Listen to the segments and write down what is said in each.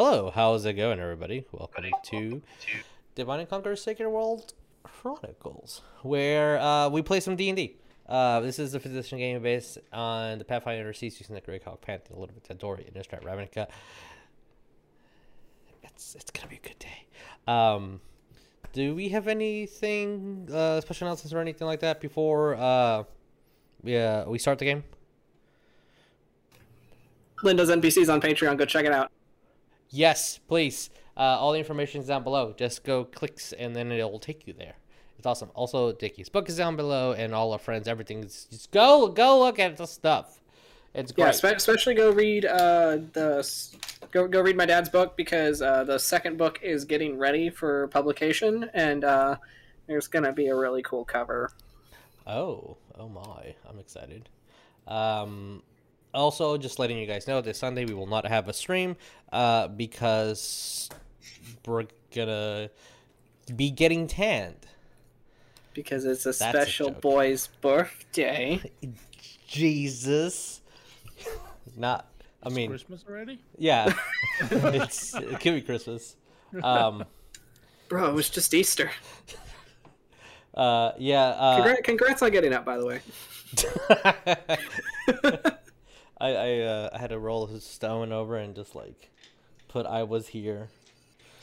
Hello, how's it going, everybody? Welcome to Divine and Conquer Sacred World Chronicles, where uh, we play some D and D. Uh, this is a physician game based on the Pathfinder Seas using the Greyhawk Pantheon, a little bit of Dori, Innistrad Ravnica. It's it's gonna be a good day. Um, do we have anything uh, special announcements or anything like that before uh, we we start the game? Linda's NPCs on Patreon. Go check it out. Yes, please. Uh, all the information is down below. Just go clicks and then it'll take you there. It's awesome. Also, Dickie's book is down below, and all our friends, everything's just go go look at the stuff. It's great. Yeah, spe- especially go read uh, the go go read my dad's book because uh, the second book is getting ready for publication, and uh, there's gonna be a really cool cover. Oh, oh my! I'm excited. Um, also, just letting you guys know, this Sunday we will not have a stream uh, because we're gonna be getting tanned. Because it's a a special joke. boy's birthday. Jesus, not. I It's mean, Christmas already? yeah, it's it could be Christmas. Um, Bro, it was just Easter. uh, yeah. Uh, Congrats, congrats on getting up, by the way. I I, uh, I had to roll a stone over and just like put I was here.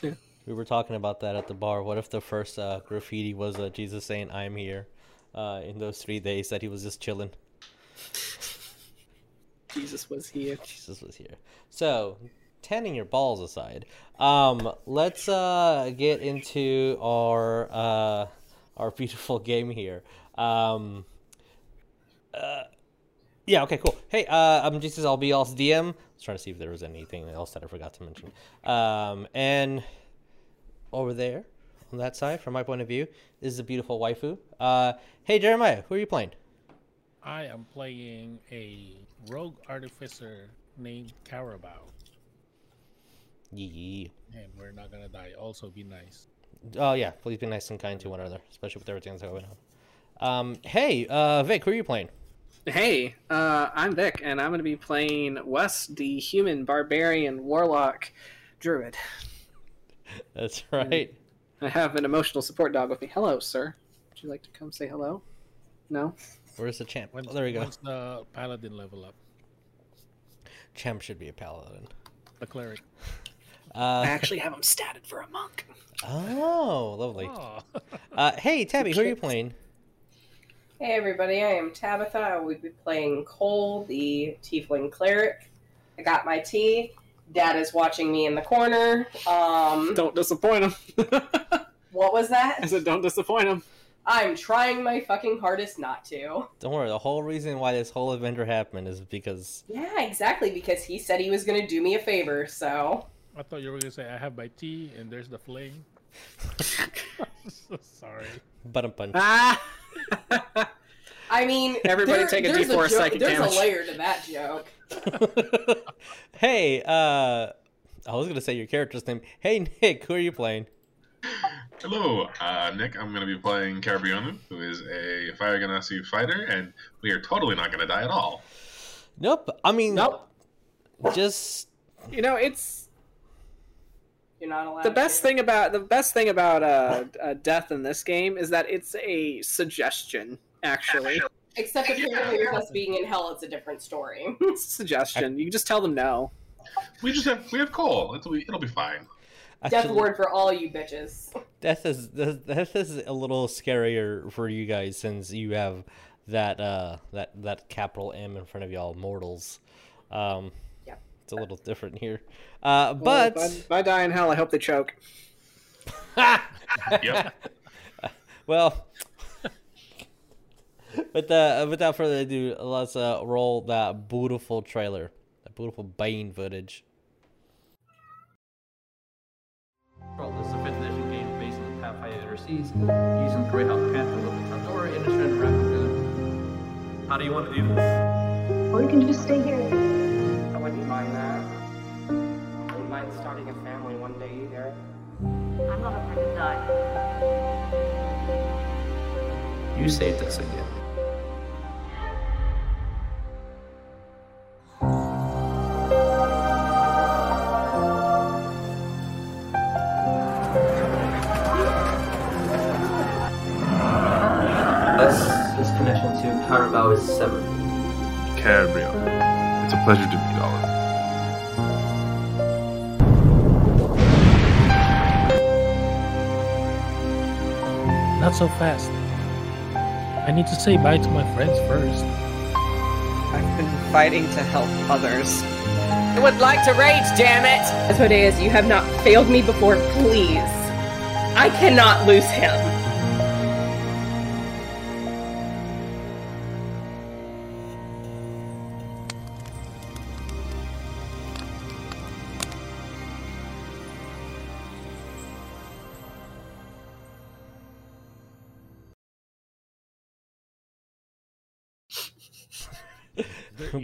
Yeah. We were talking about that at the bar. What if the first uh, graffiti was uh, Jesus saying "I'm here" uh, in those three days that he was just chilling? Jesus was here. Jesus was here. So, tanning your balls aside, um, let's uh get into our uh our beautiful game here. Um, uh, yeah. Okay. Cool. Hey, uh, I'm Jesus. I'll be y'all's DM. I was trying to see if there was anything else that I forgot to mention. Um, and over there on that side, from my point of view, is a beautiful waifu. Uh, hey Jeremiah, who are you playing? I am playing a rogue artificer named Cowrabao. Yeah. And we're not gonna die. Also, be nice. Oh yeah, please be nice and kind to one another, especially with everything that's going on. Um, hey, uh, Vic, who are you playing? Hey, uh, I'm Vic, and I'm going to be playing Wes, the human barbarian warlock druid. That's right. I have an emotional support dog with me. Hello, sir. Would you like to come say hello? No? Where's the champ? When's, Oh, there we go. When's the paladin level up? Champ should be a paladin. The cleric. Uh, I actually have him statted for a monk. oh, lovely. Oh. Uh, hey, Tabby, who are you playing? Hey everybody, I am Tabitha. I will be playing Cole, the Tiefling cleric. I got my tea. Dad is watching me in the corner. Um, Don't disappoint him. what was that? I said, don't disappoint him. I'm trying my fucking hardest not to. Don't worry. The whole reason why this whole adventure happened is because Yeah, exactly, because he said he was going to do me a favor, so. I thought you were gonna say I have my tea and there's the fling. so sorry. button punch. Ah! I mean, Everybody there- take a there's D4 psychic There's damage. a layer to that joke. hey, uh, I was gonna say your character's name. Hey, Nick, who are you playing? Hello, uh, Nick. I'm going to be playing Carabionu, who is a Fire Genasi fighter, and we are totally not going to die at all. Nope. I mean, Nope. Just You know, it's You're not allowed the best to. thing about the best thing about uh, uh, death in this game is that it's a suggestion. Actually, Except apparently with us being in hell, it's a different story. it's a suggestion. You can just tell them no. We just have we have coal. It'll be it'll be fine. Death actually, word for all you bitches. death is death is a little scarier for you guys since you have that uh that that capital M in front of y'all mortals. Um, Yep. It's a little different here. Uh, Well, but if I, if I die in hell, I hope they choke. Yep. well, but uh, without further ado, let's uh, roll that beautiful trailer, that beautiful Bane footage. This is a fifth edition game based on Pathfinder Seas, using the Greyhawk Pantheon, Little Pandora, Innistrad, and Ravnica. How do you want to do this? Or you can just stay here wouldn't mind that. I wouldn't mind starting a family one day either. I'm not afraid to die. You saved us again. That's his connection to Cowrabao is severed. Cowrabao. It's a pleasure to Not so fast. I need to say bye to my friends first. I've been fighting to help others. I would like to rage, damn it! Asmodeus, you have not failed me before, please. I cannot lose him.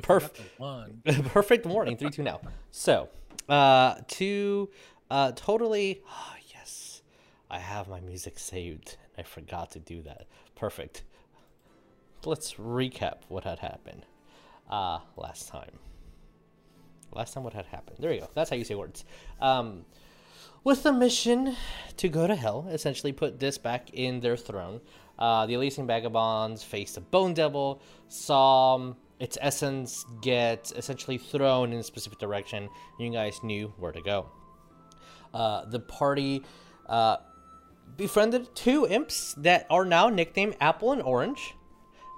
Perfect. One. Perfect warning. Three, two now. So, uh, to uh, totally. Oh, yes, I have my music saved. I forgot to do that. Perfect. Let's recap what had happened uh, last time. Last time, what had happened? There you go. That's how you say words. Um, with the mission to go to hell, essentially put this back in their throne. Uh, the Elysian Vagabonds faced a Bone Devil, saw its essence gets essentially thrown in a specific direction. You guys knew where to go. Uh, the party uh, befriended two imps that are now nicknamed Apple and Orange.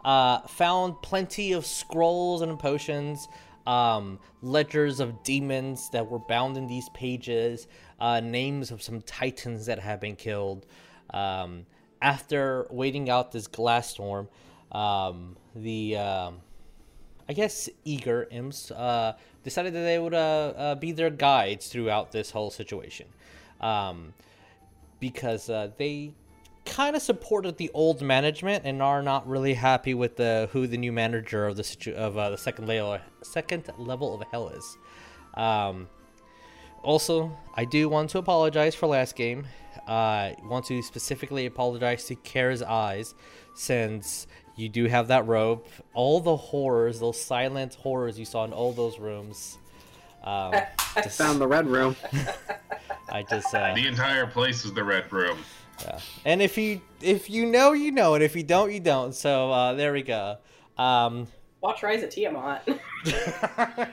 Uh, found plenty of scrolls and potions, um, ledgers of demons that were bound in these pages, uh, names of some titans that have been killed. Um, after waiting out this glass storm, um, the um, I guess eager imps uh, decided that they would uh, uh, be their guides throughout this whole situation, um, because uh, they kind of supported the old management and are not really happy with the who the new manager of the situ- of uh, the second level second level of hell is. Um, also, I do want to apologize for last game. I want to specifically apologize to Kaer's eyes, since you do have that rope. All the horrors, those silent horrors you saw in all those rooms. Um, just, Found the red room. I just uh, The entire place is the red room. yeah. And if you if you know, you know, and if you don't, you don't. So uh, there we go. Um, Watch Rise of Tiamat.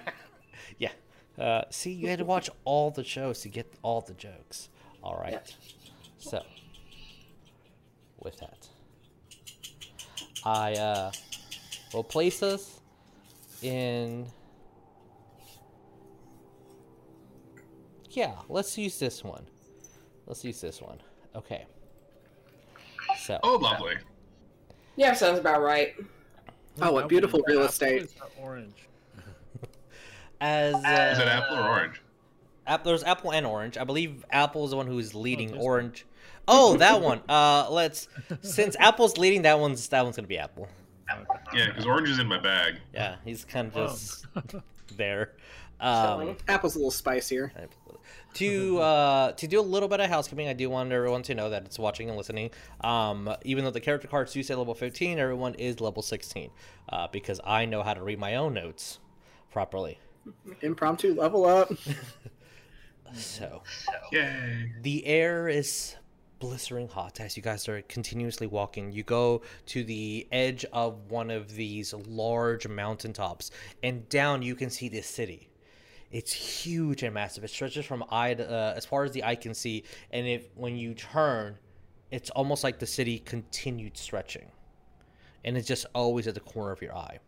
yeah. Uh, see, you had to watch all the shows to get all the jokes. All right. So, with that, I uh, will place us in. Yeah, let's use this one. Let's use this one. Okay. So. Oh, lovely. yeah, sounds about right. Oh, what beautiful real estate. Apples Orange. As uh, Is it apple or orange? Apple, there's apple and orange. I believe apple is the one who is leading. this orange. Oh, that one. Uh, let's since apple's leading, that one's that one's gonna be apple. Yeah, because orange is in my bag. Yeah, he's kind of Oh. just there. Um, Apple's a little spicier. to uh, to do a little bit of housekeeping, I do want everyone to know that it's watching and listening. Um, even though the character cards do say level 15, everyone is level 16 uh, because I know how to read my own notes properly. Impromptu level up. So. Yay. The air is blistering hot as you guys are continuously walking. You go to the edge of one of these large mountaintops, and down you can see this city. It's huge and massive. It stretches from eye to, uh, as far as the eye can see, and if when you turn, it's almost like the city continued stretching, and it's just always at the corner of your eye.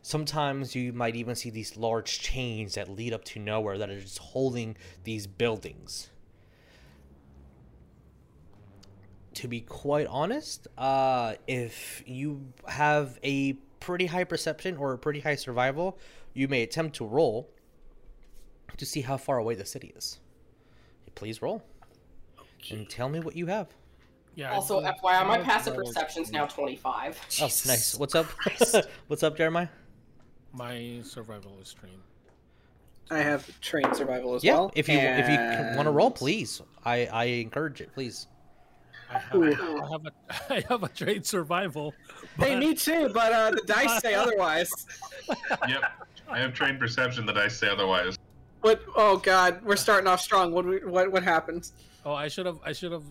Sometimes you might even see these large chains that lead up to nowhere that are just holding these buildings. To be quite honest, uh, if you have a pretty high perception or a pretty high survival, you may attempt to roll to see how far away the city is. Please roll and tell me what you have. Yeah. Also, FYI, my passive level perception's now 25. Oh, nice. What's up? What's up, Jeremiah? My survival is trained. I have trained survival as yeah, well. if you if you want to roll, please. I I encourage it, please. I have, I have a I have a trained survival. Hey, me too, but uh, the dice say otherwise. Yep. I have trained perception that I say otherwise. What? Oh God, we're starting off strong. What? do we- What? What happened? Oh, I should have I should have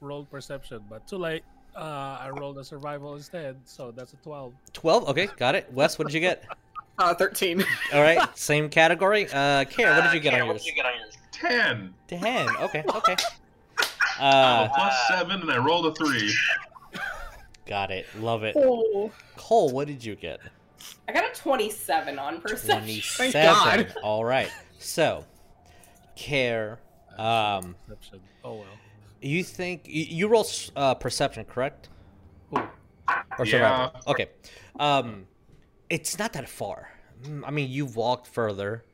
rolled perception, but too late. Uh, I rolled a survival instead, so that's a 12. 12. Okay, got it. Wes, what did you get? Uh, 13. All right, same category. Uh, Karen, what did you get on yours? Ten. 10. Okay, okay. I have Uh, a plus seven, and I rolled a three. got it. Love it. Oh. Cole, what did you get? I got a 27 on perception. 27. God. All right. So, Kaer, um, Perception. Oh well. you think you, you roll uh, perception, correct? Who? Or Yeah. Okay. Um, it's not that far. Mm, I mean, you've walked further.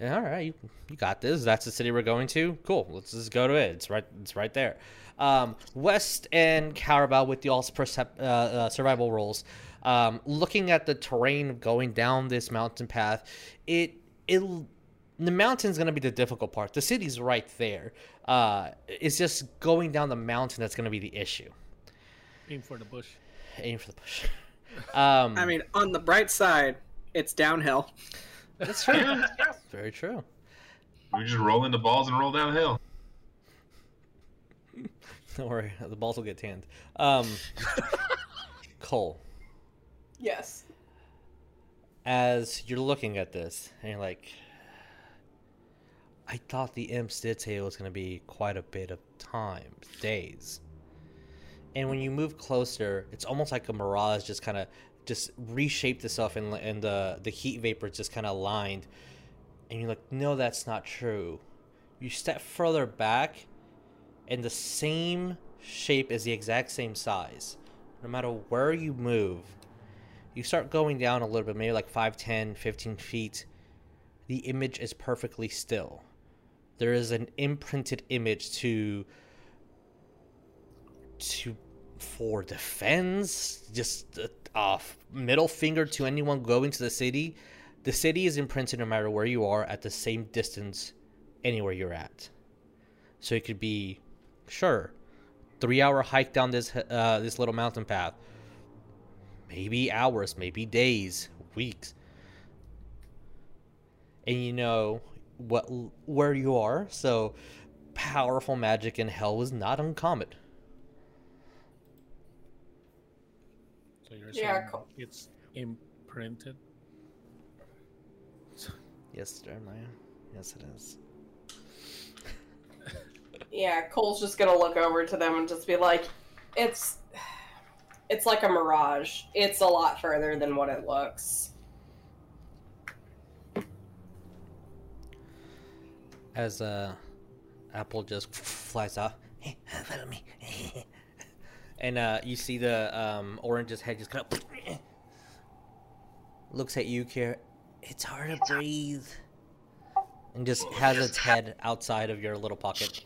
Yeah, all right, you, you got this. That's the city we're going to. Cool. Let's just go to it. It's right. It's right there. Um, Wes and Cowrabao with the all percep- uh, uh, survival rolls. Um, looking at the terrain of going down this mountain path, it it the mountain's gonna be the difficult part. The city's right there. Uh, it's just going down the mountain that's gonna be the issue. Aim for the bush. Aim for the bush. Um, I mean, on the bright side, it's downhill. That's true. Very true. We just roll into balls and roll downhill. Don't worry, the balls will get tanned. Um, Cole, Yes. as you're looking at this, and you're like, I thought the imps did say it was going to be quite a bit of time, days. And when you move closer, it's almost like a mirage just kind of just reshaped itself, and, and the the heat vapor just kind of lined. And you're like, no, that's not true. You step further back, and the same shape is the exact same size. No matter where you move, you start going down a little bit, maybe like 5, 10, 15 feet. The image is perfectly still. There is an imprinted image to to for defense, just middle finger to anyone going to the city. The city is imprinted no matter where you are at the same distance anywhere you're at. So it could be, sure, three hour hike down this uh, this little mountain path. Maybe hours, maybe days, weeks. And you know what where you are, so powerful magic in hell was not uncommon. So you're Yeah, saying it's imprinted. Yes, Jeremiah. Yes, it is. Yeah, Cole's just gonna look over to them and just be like, "It's, it's like a mirage. It's a lot further than what it looks." As uh, Apple just flies off. Hey, follow me. and uh, you see the um, orange's head just kind of looks at you, Kaer. It's hard to breathe. And just has its head outside of your little pocket.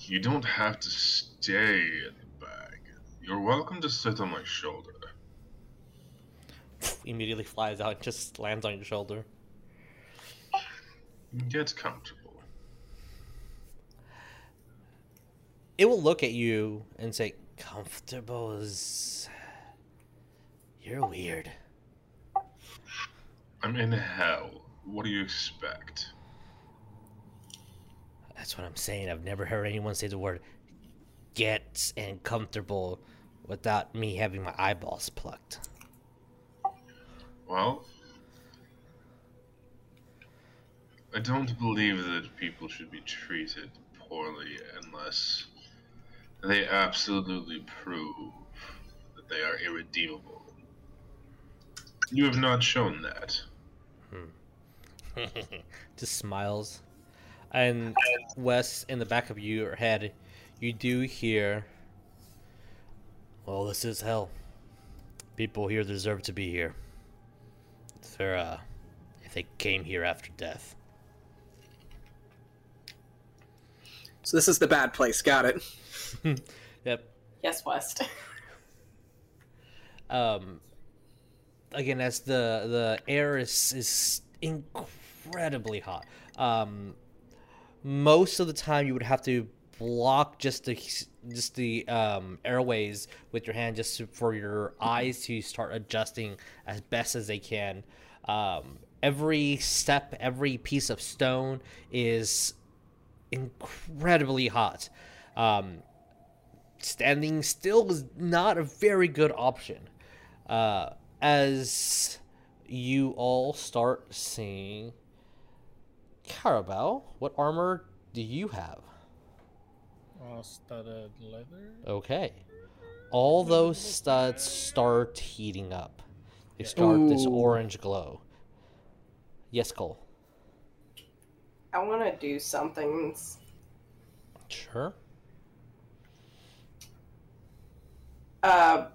You don't have to stay in the bag. You're welcome to sit on my shoulder. Immediately flies out and just lands on your shoulder. Get comfortable. It will look at you and say, "Comfortable is you're weird." I'm in hell. What do you expect? That's what I'm saying. I've never heard anyone say the word "get" and "comfortable" without me having my eyeballs plucked. Well, I don't believe that people should be treated poorly unless they absolutely prove that they are irredeemable. You have not shown that. just smiles. And Wes, in the back of your head, you do hear, "Well, this is hell. People here deserve to be here. If they're, uh, if they came here after death." So this is the bad place. Got it. Yep. Yes, Wes. um again as the the air is is incredibly hot um most of the time you would have to block just the just the um airways with your hand just to, for your eyes to start adjusting as best as they can um every step every piece of stone is incredibly hot um standing still is not a very good option. Uh, as you all start seeing Cowrabao, what armor do you have? Uh, studded leather. Okay. All those studs start heating up. They start this orange glow. Yes, Cole. I want to do something. Sure. Uh,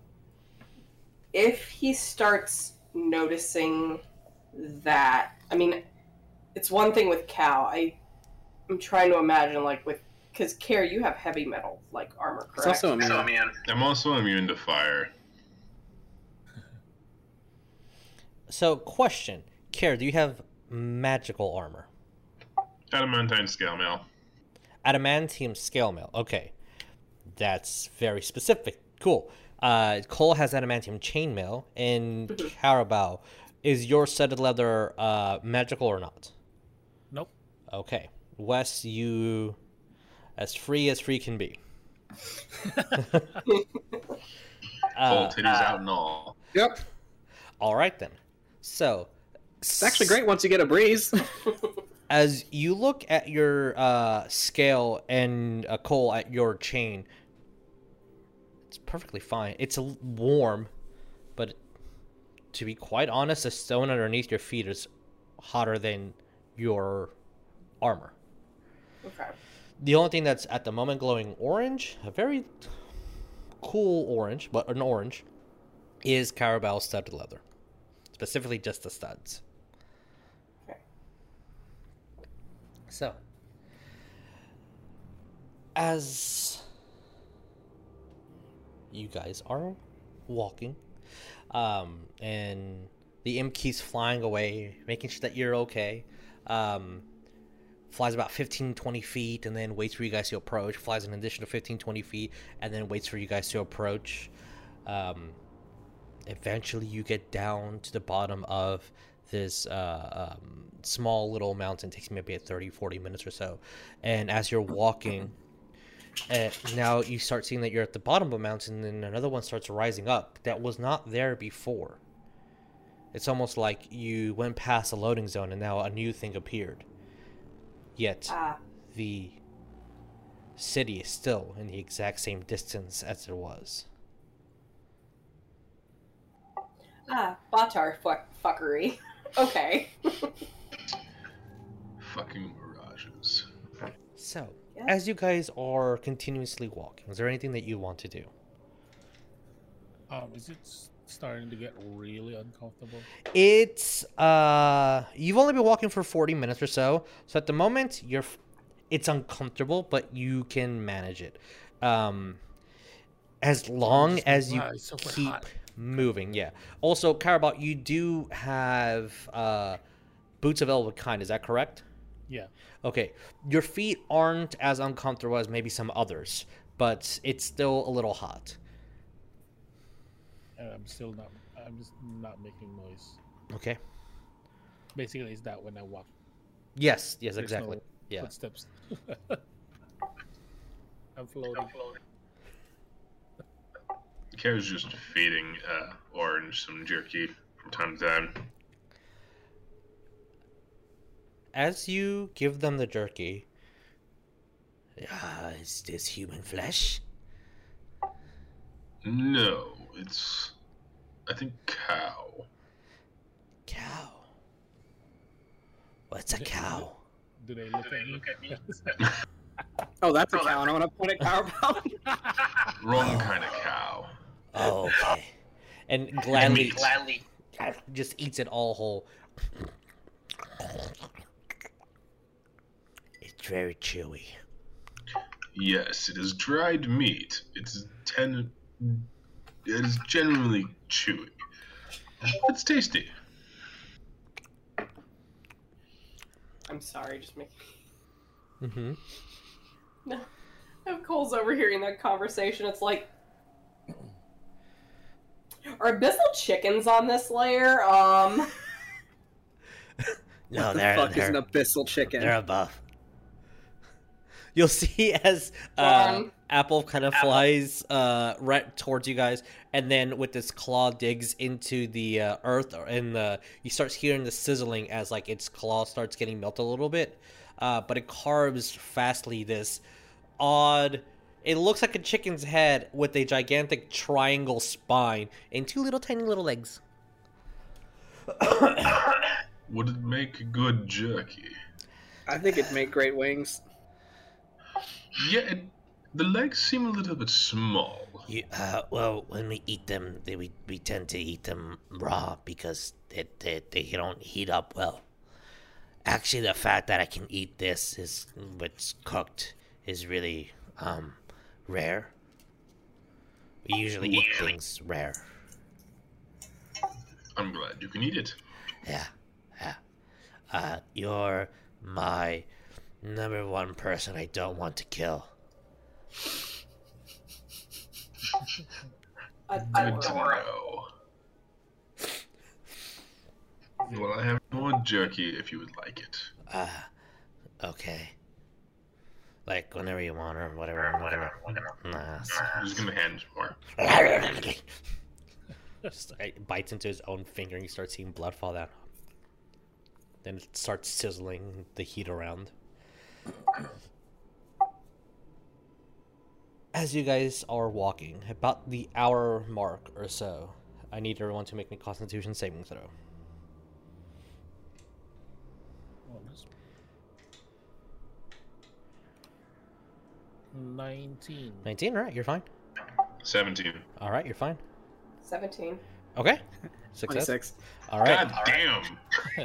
if he starts noticing that, I mean, it's one thing with Cal. I, I'm trying to imagine like with because Kaer, you have heavy metal like armor, It's correct? also immune. I'm also immune to fire. So, question. Kaer, do you have magical armor? Adamantine scale mail. Adamantium scale mail. Okay. That's very specific. Cool. Uh, Cole has adamantium chainmail, and Cowrabao, is your studded leather uh, magical or not? Nope. Okay. Wes, you as free as free can be. Full uh, titties out and all. Yep. all right then. So It's actually great once you get a breeze. as you look at your uh, scale and uh, Cole at your chain, it's perfectly fine. It's warm, but to be quite honest, the stone underneath your feet is hotter than your armor. Okay. The only thing that's at the moment glowing orange, a very cool orange, but an orange, is Cowrabao studded leather. Specifically, just the studs. Okay. So, as you guys are walking, um, and the imp keeps flying away, making sure that you're okay. Um, flies about 15 20 feet and then waits for you guys to approach. Flies an additional 15 20 feet and then waits for you guys to approach. Um, eventually you get down to the bottom of this uh, um, small little mountain. Takes maybe 30 40 minutes or so. And as you're walking uh, now you start seeing that you're at the bottom of a mountain and another one starts rising up that was not there before it's almost like you went past a loading zone and now a new thing appeared Yet Ah, the city is still in the exact same distance as it was. ah, Baator fuck, fuckery. okay. Fucking mirages. So, Yeah. as you guys are continuously walking, is there anything that you want to do? Um, is it starting to get really uncomfortable? It's uh you've only been walking for 40 minutes or so. So at the moment you're it's uncomfortable, but you can manage it. Um as long just as you wow, it's keep hot. moving, yeah. Also, Cowrabao, you do have uh boots of elvenkind, is that correct? Yeah. Okay. Your feet aren't as uncomfortable as maybe some others, but it's still a little hot. And I'm still not. I'm just not making noise. Okay. Basically, it's that when I walk. Yes, yes, there's exactly. no Yeah. Footsteps. I'm floating. Kaer's just feeding uh, Orange some jerky from time to time. As you give them the jerky, ah, is this human flesh? No, it's. I think cow. Cow. What's a cow? Do they look at me? Oh, that's a cow. and I want to point at Powerpuff. Wrong kind of cow. Oh, okay. And gladly, gladly just eats it all whole. It's very chewy. Yes, it is dried meat. It's ten. It is generally chewy. It's tasty. I'm sorry, just make. Mm-hmm. No. If Cole's overhearing that conversation, it's like. Are abyssal chickens on this layer? Um. No, what the they're fuck is an they're, abyssal chicken? they're above. You'll see as uh, Um. apple kind of flies uh, right towards you guys, and then with this claw digs into the uh, earth, or in the you start hearing the sizzling as like its claw starts getting melted a little bit. Uh, but it carves fastly this odd. It looks like a chicken's head with a gigantic triangle spine and two little tiny little legs. Would it make good jerky? I think it'd make great wings. Yeah, it, the legs seem a little bit small. You, uh, well, when we eat them, they, we, we tend to eat them raw because they, they, they don't heat up well. Actually, the fact that I can eat this is what's cooked is really um rare. We usually eat things rare. I'm glad you can eat it. Yeah, yeah. Uh, you're my number one person I don't want to kill. I, Good I to. Well, I have more jerky if you would like it. Uh, okay. Like whenever you want or whatever. I'm not gonna. Nah. I'm just gonna hand more. Just it bites into his own finger, and you start seeing blood fall down. Then it starts sizzling the heat around. As you guys are walking, about the hour mark or so, I need everyone to make me Constitution saving throw. 19. 19, all right, you're fine. 17. All right, you're fine. 17. Okay. Success. 26. All right. God damn.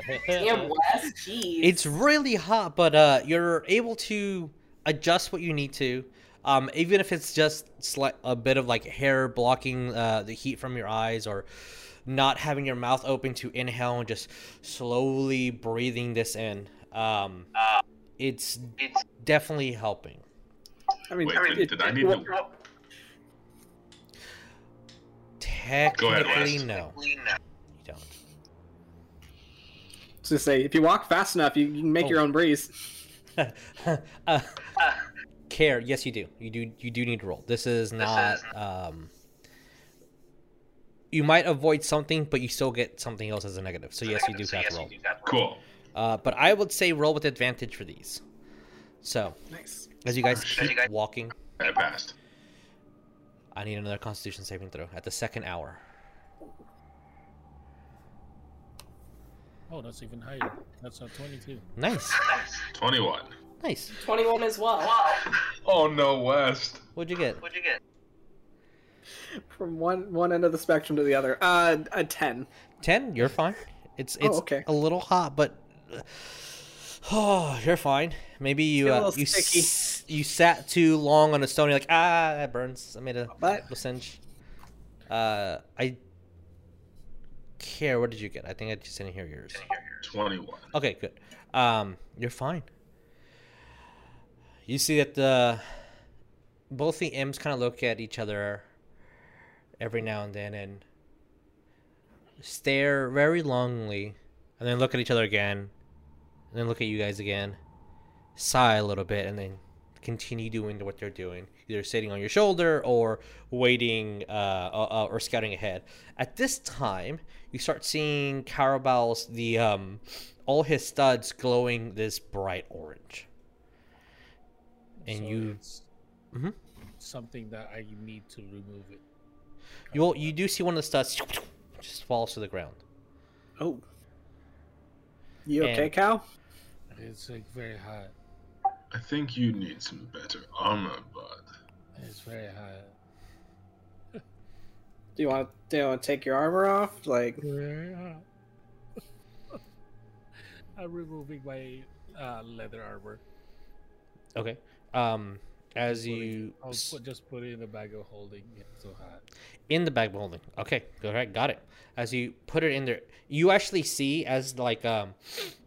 Damn, Wes. Jeez. It's really hot, but uh, you're able to adjust what you need to. Um, even if it's just slight, a bit of like hair blocking uh, the heat from your eyes, or not having your mouth open to inhale and just slowly breathing this in. Um, it's it's definitely helping. I mean, Wait, I mean, did, it- did I need to. Technically, Wes. no. You don't. to say, if you walk fast enough, you, you can make your Oh. own breeze. uh, Kaer, yes, you do. You do. You do need to roll. This is not. Um, you might avoid something, but you still get something else as a negative. So yes, you do have to roll. Cool. Uh, but I would say roll with advantage for these. So Nice. as you guys keep walking, I passed. I need another Constitution saving throw at the second hour. Oh, that's even higher. That's a 22. Nice, 21. nice. 21 as well. Oh no, Wes. What'd you get? What'd you get? From one one end of the spectrum to the other. Uh, a ten. Ten. You're fine. It's Oh, it's okay. a little hot, but oh, you're fine. Maybe you uh, you s- you sat too long on a stone. You're like ah, that burns. I made a But- little singe. Uh, I Kaer. What did you get? I think I just didn't hear yours. 21. Okay, good. Um, you're fine. You see that the both the M's kind of look at each other every now and then and stare very longly, and then look at each other again, and then look at you guys again, sigh a little bit, and then continue doing what they're doing, either sitting on your shoulder or waiting uh, uh, or scouting ahead. At this time, you start seeing Cowrabao's the um, all his studs glowing this bright orange, and So you Mhm. something that I need to remove it. you you do see one of the studs just falls to the ground. Oh. You And- okay, Cal? It's like very hot. I think you need some better armor, bud. It's very hot. Do you want do you want to take your armor off? Like, Very hot. I'm removing my uh, leather armor. Okay. Um, as you I'll put, just put it in the bag of holding. It's so hot. in the bag of holding. Okay, go ahead, got it. As you put it in there, you actually see as like um,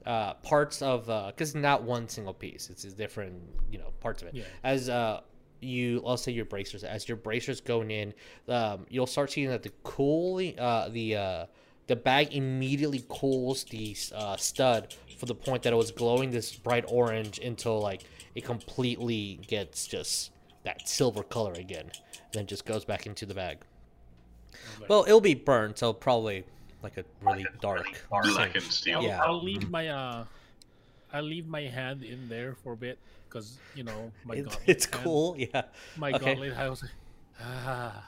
uh, parts of because not one single piece. It's, it's different, you know, parts of it. Yeah. As uh, you, I'll say your bracers. As your bracers going in, um, you'll start seeing that the cooling, uh, the uh, the bag immediately cools the uh, stud for the point that it was glowing this bright orange until like it completely gets just that silver color again. And Then just goes back into the bag. Well, it'll be burned, so probably like a really dark. Black and steel. Yeah. I'll leave my uh, I'll leave my hand in there for a bit because you know my It- gauntlet it's hand- cool, yeah. My Okay. gauntlet, I was like, ah.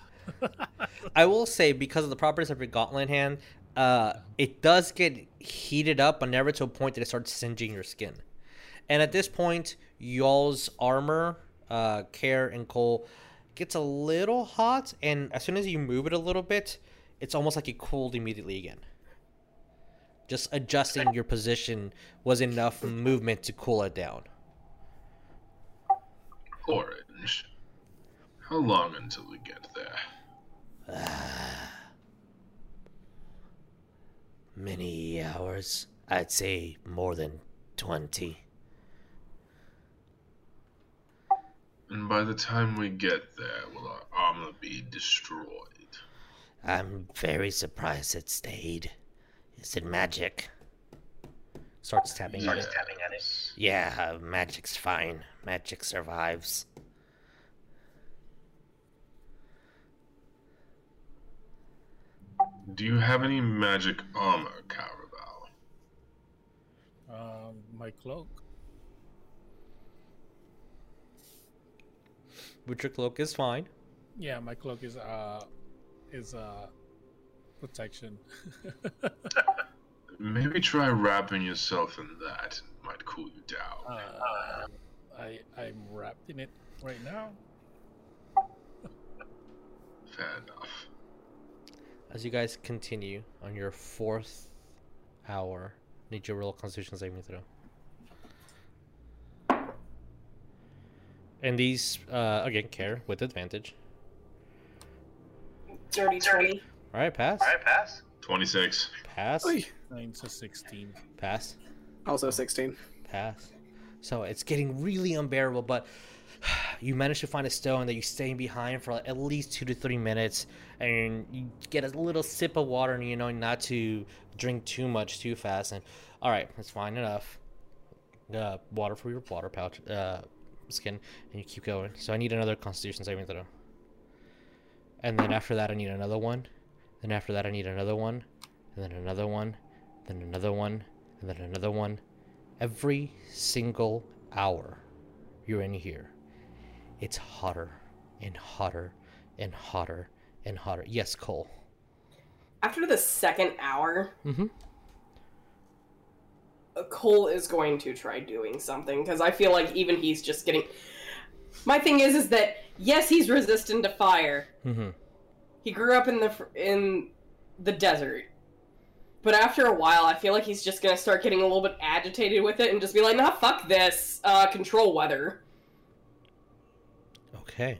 I will say because of the properties of your gauntlet hand, uh, it does get heated up, but never to a point that it starts singeing your skin. And at this point, y'all's armor, uh, Kaer and Cole, gets a little hot, and as soon as you move it a little bit, it's almost like it cooled immediately again. Just adjusting your position was enough movement to cool it down. Orange. How long until we get there? Many hours. I'd say more than 20. And by the time we get there, will our armor be destroyed? I'm very surprised it stayed. Is it magic? Starts tapping at it. Yeah, uh, magic's fine. Magic survives. Do you have any magic armor, Cowrabao? Um, my cloak. But your cloak is fine. Yeah, my cloak is uh is uh protection. Maybe try wrapping yourself in that. It might cool you down. uh, I I'm wrapped in it right now. Fair enough. As you guys continue on your fourth hour, need your roll Constitution saving throw. And these, uh, again, Kaer with advantage. Dirty 20. All right, pass. All right, pass. 26. Pass. Oy. Nine to sixteen. Pass. Also 16. Pass. So it's getting really unbearable, but you manage to find a stone that you stay behind for at least two to three minutes, and you get a little sip of water, and you know not to drink too much too fast. And all right, that's fine enough. Uh, water for your water pouch, uh, skin, and you keep going. So I need another Constitution saving throw. And then after that, I need another one. Then after that, I need another one, and then another one, then another one, and then another one. Every single hour you're in here, it's hotter and hotter and hotter and hotter. Yes, Cole. After the second hour, Mm-hmm. Cole is going to try doing something because I feel like even he's just getting. My thing is, is that yes, he's resistant to fire. Mm-hmm. He grew up in the in the desert, but after a while, I feel like he's just gonna start getting a little bit agitated with it and just be like, "Nah, fuck this. Uh, control weather." Okay.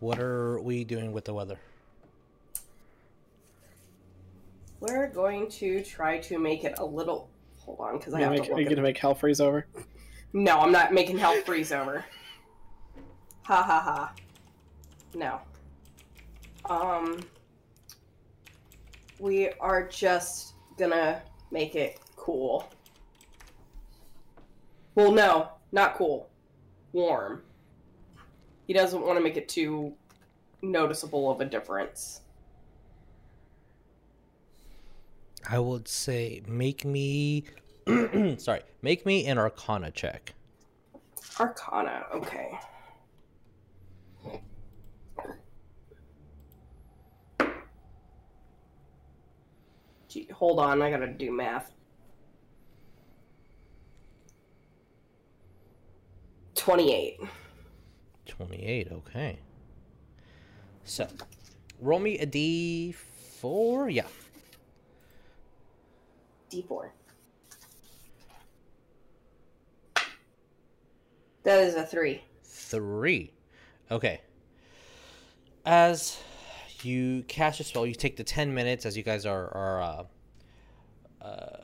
What are we doing with the weather? We're going to try to make it a little. Hold on, because I Are have gonna to make, are you gonna make hell freeze over? No, I'm not making hell freeze over. Ha ha ha. No. Um. We are just gonna make it cool. Well, no, not cool. Warm. He doesn't want to make it too noticeable of a difference. I would say make me. sorry, make me an Arcana check. Arcana, okay. Gee, hold on, I gotta do math. 28. 28, okay. So, roll me a d4. Yeah. D4. That is a 3. Three. Okay. As you cast your spell, you take the 10 minutes as you guys are, are uh, uh,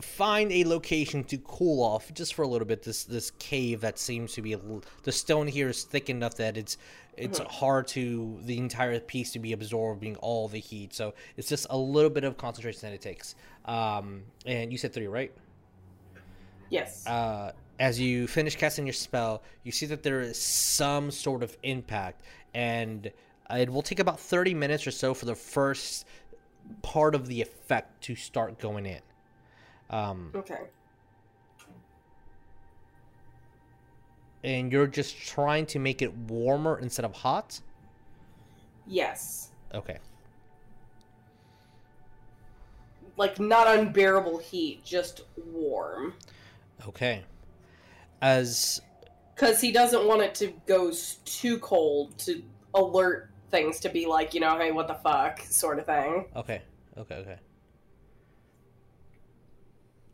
find a location to cool off just for a little bit. This this cave that seems to be a little, the stone here is thick enough that it's it's hard to the entire piece to be absorbing all the heat. So it's just a little bit of concentration that it takes. Um, and you said three, right? Yes. Uh, as you finish casting your spell, you see that there is some sort of impact, and it will take about 30 minutes or so for the first part of the effect to start going in. Um, Okay. and you're just trying to make it warmer instead of hot? Yes. Okay. Like not unbearable heat, just warm. Okay. As Because he doesn't want it to go too cold to alert things to be like, you know, hey, what the fuck, sort of thing. Okay. Okay. Okay.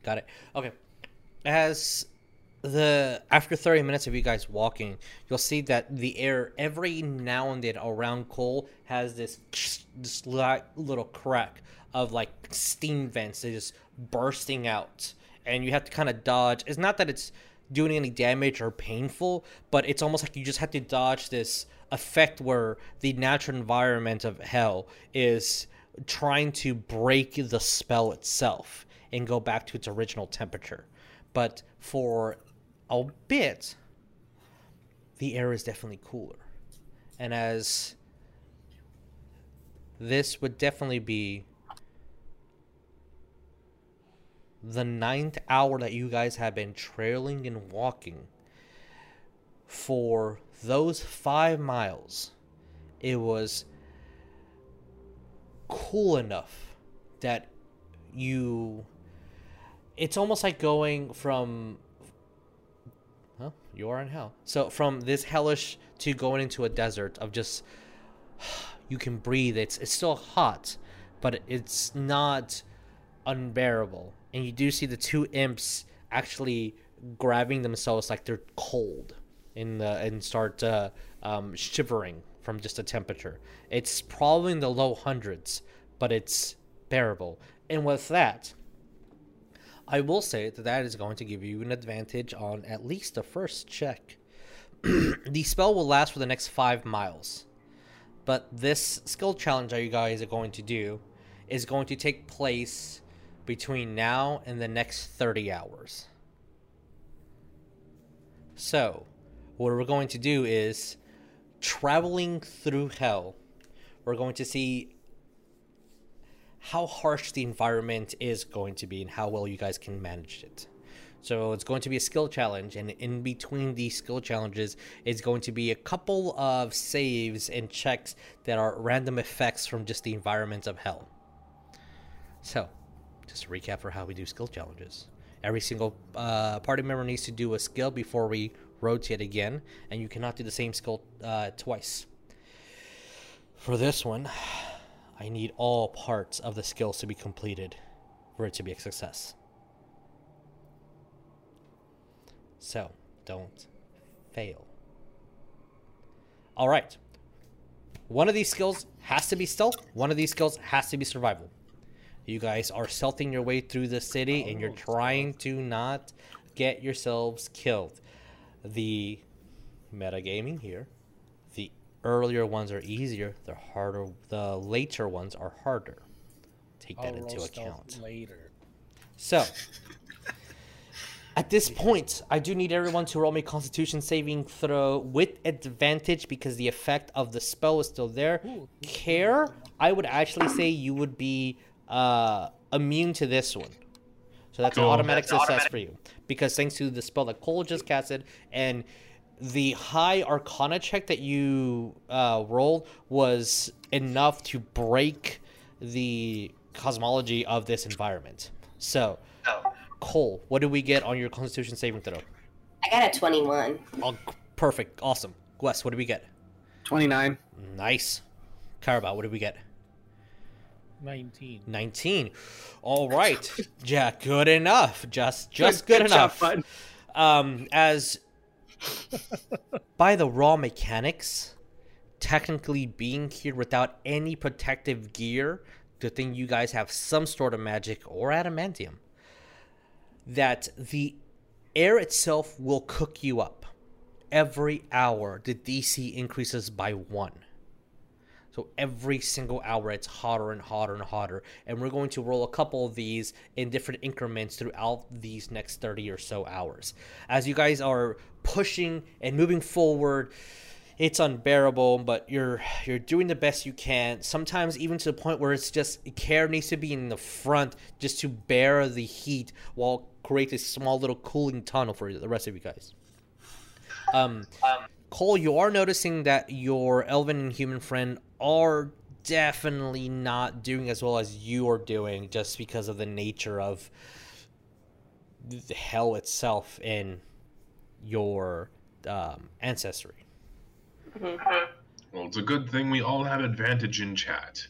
Got it. Okay. As the after 30 minutes of you guys walking, you'll see that the air every now and then around Cole has this this little crack of like steam vents that just bursting out, and you have to kind of dodge. It's not that it's doing any damage or painful, but it's almost like you just have to dodge this effect where the natural environment of hell is trying to break the spell itself and go back to its original temperature. But for a bit, the air is definitely cooler. And as this would definitely be the ninth hour that you guys have been trailing and walking for those five miles, it was cool enough that you. It's almost like going from. You are in hell. So from this hellish to going into a desert of just. You can breathe. It's it's still hot, but it's not unbearable. And you do see the two imps actually grabbing themselves like they're cold in the and start uh, um, shivering from just the temperature. It's probably in the low hundreds, but it's bearable. And with that, I will say that that is going to give you an advantage on at least the first check. the spell will last for the next five miles, but this skill challenge that you guys are going to do is going to take place between now and the next 30 hours. So, what we're going to do is traveling through hell. We're going to see how harsh the environment is going to be and how well you guys can manage it. So it's going to be a skill challenge, and in between these skill challenges is going to be a couple of saves and checks that are random effects from just the environment of hell. So, just to recap for how we do skill challenges. Every single uh, party member needs to do a skill before we rotate again, and you cannot do the same skill uh, twice. For this one, I need all parts of the skills to be completed for it to be a success. So, don't fail. All right. One of these skills has to be stealth, one of these skills has to be survival. You guys are stealthing your way through the city oh, and you're trying to not get yourselves killed. The metagaming here, earlier ones are easier, the harder the later ones are harder. Take that I'll into roll stealth account. later. So, at this point, I do need everyone to roll me Constitution saving throw with advantage because the effect of the spell is still there. Kaer, I would actually say you would be uh, immune to this one. So that's an automatic That's success for you because thanks to the spell that Cole just casted and the high Arcana check that you uh, rolled was enough to break the cosmology of this environment. So, Cole, what did we get on your Constitution saving throw? I got a 21. Oh, perfect, awesome. Wes, what did we get? 29. Nice. Cowrabao, what did we get? 19. 19. All right, Jack, good enough. Just just Good good, enough. bud. Um, as by the raw mechanics, technically being here without any protective gear, good thing you guys have some sort of magic or adamantium. That the air itself will cook you up. Every hour, the DC increases by one. So every single hour, it's hotter and hotter and hotter. And we're going to roll a couple of these in different increments throughout these next 30 or so hours. As you guys are pushing and moving forward, it's unbearable, but you're you're doing the best you can. Sometimes even to the point where it's just Kaer needs to be in the front just to bear the heat while create a small little cooling tunnel for the rest of you guys. Um, Cole, you are noticing that your elven and human friend are definitely not doing as well as you are doing, just because of the nature of the hell itself in your um, ancestry. Well, it's a good thing we all have advantage in chat.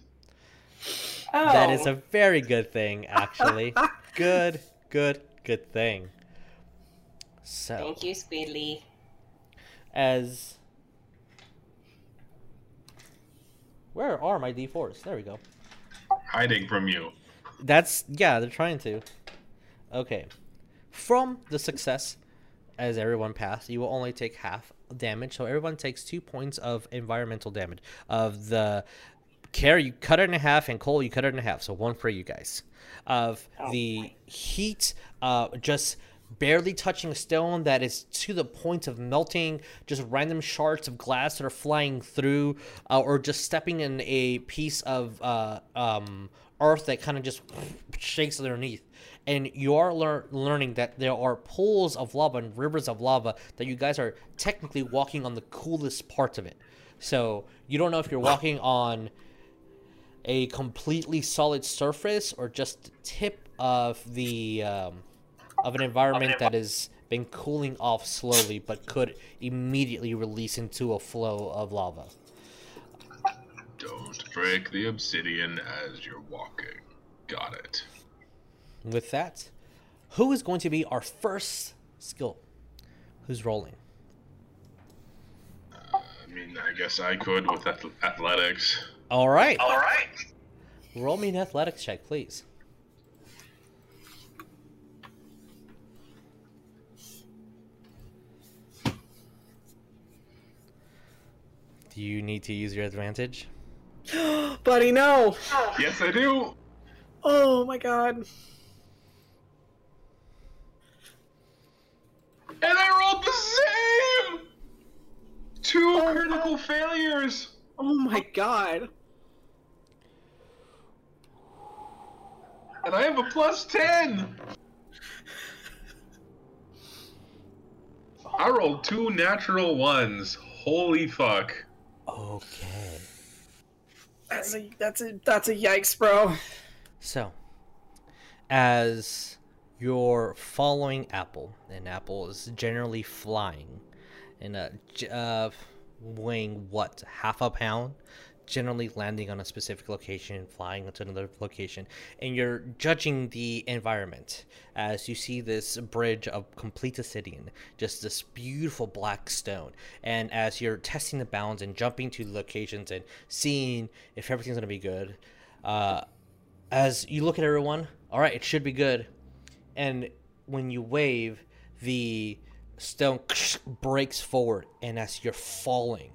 Oh. That is a very good thing, actually. good, good, good thing. So, Thank you, Squidly. as where are my d4s? There we go. Hiding from you. That's yeah, they're trying to. Okay. From the success, as everyone passed, you will only take half damage. So everyone takes two points of environmental damage. Of the Kaer, you cut it in half, and Cole, you cut it in half. So one for you guys. Of the heat, uh, just barely touching a stone that is to the point of melting, just random shards of glass that are flying through, uh, or just stepping in a piece of uh, um, earth that kind of just shakes underneath. And you are lear- learning that there are pools of lava and rivers of lava that you guys are technically walking on the coolest parts of it. So you don't know if you're walking on a completely solid surface or just the tip of the um, of an environment that has been cooling off slowly but could immediately release into a flow of lava. Don't break the obsidian as you're walking. Got it. With that, who is going to be our first skill? Who's rolling? I mean, I guess I could with athletics. All right. All right. Roll me an athletics check, please. You need to use your advantage? Buddy, no. Yes, I do. Oh my god. And I rolled the same. Two oh, critical failures. Oh my god. And I have a plus 10. I rolled two natural ones. Holy fuck. Okay. That's a that's a that's a yikes, bro. So, as you're following Apple, and Apple is generally flying, and uh, uh, weighing what half a pound, generally landing on a specific location, flying to another location, and you're judging the environment as you see this bridge of complete obsidian, just this beautiful black stone, and as you're testing the bounds and jumping to locations and seeing if everything's gonna be good. Uh, as you look at everyone, all right, it should be good. And when you wave, the stone breaks forward, and as you're falling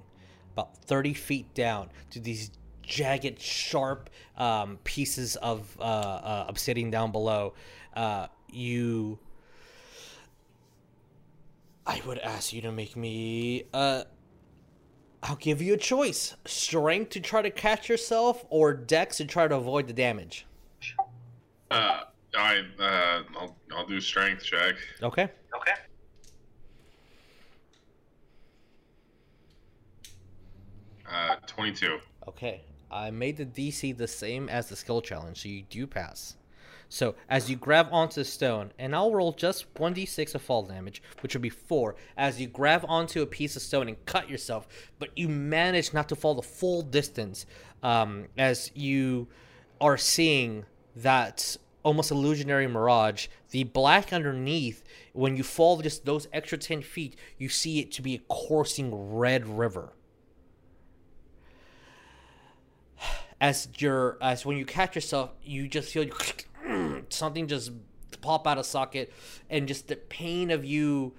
about 30 feet down to these jagged, sharp um, pieces of uh, uh, obsidian down below, uh, you. I would ask you to make me. Uh, I'll give you a choice: strength to try to catch yourself, or dex to try to avoid the damage. Uh, I uh, I'll I'll do strength check. Okay. Okay. Uh, twenty-two. Okay. I made the DC the same as the skill challenge, so you do pass. So as you grab onto the stone, and I'll roll just 1d6 of fall damage, which would be 4, as you grab onto a piece of stone and cut yourself, but you manage not to fall the full distance um, as you are seeing that almost illusionary mirage. The black underneath, when you fall just those extra 10 feet, you see it to be a coursing red river. As you're as when you catch yourself, you just feel something just pop out of socket, and just the pain of you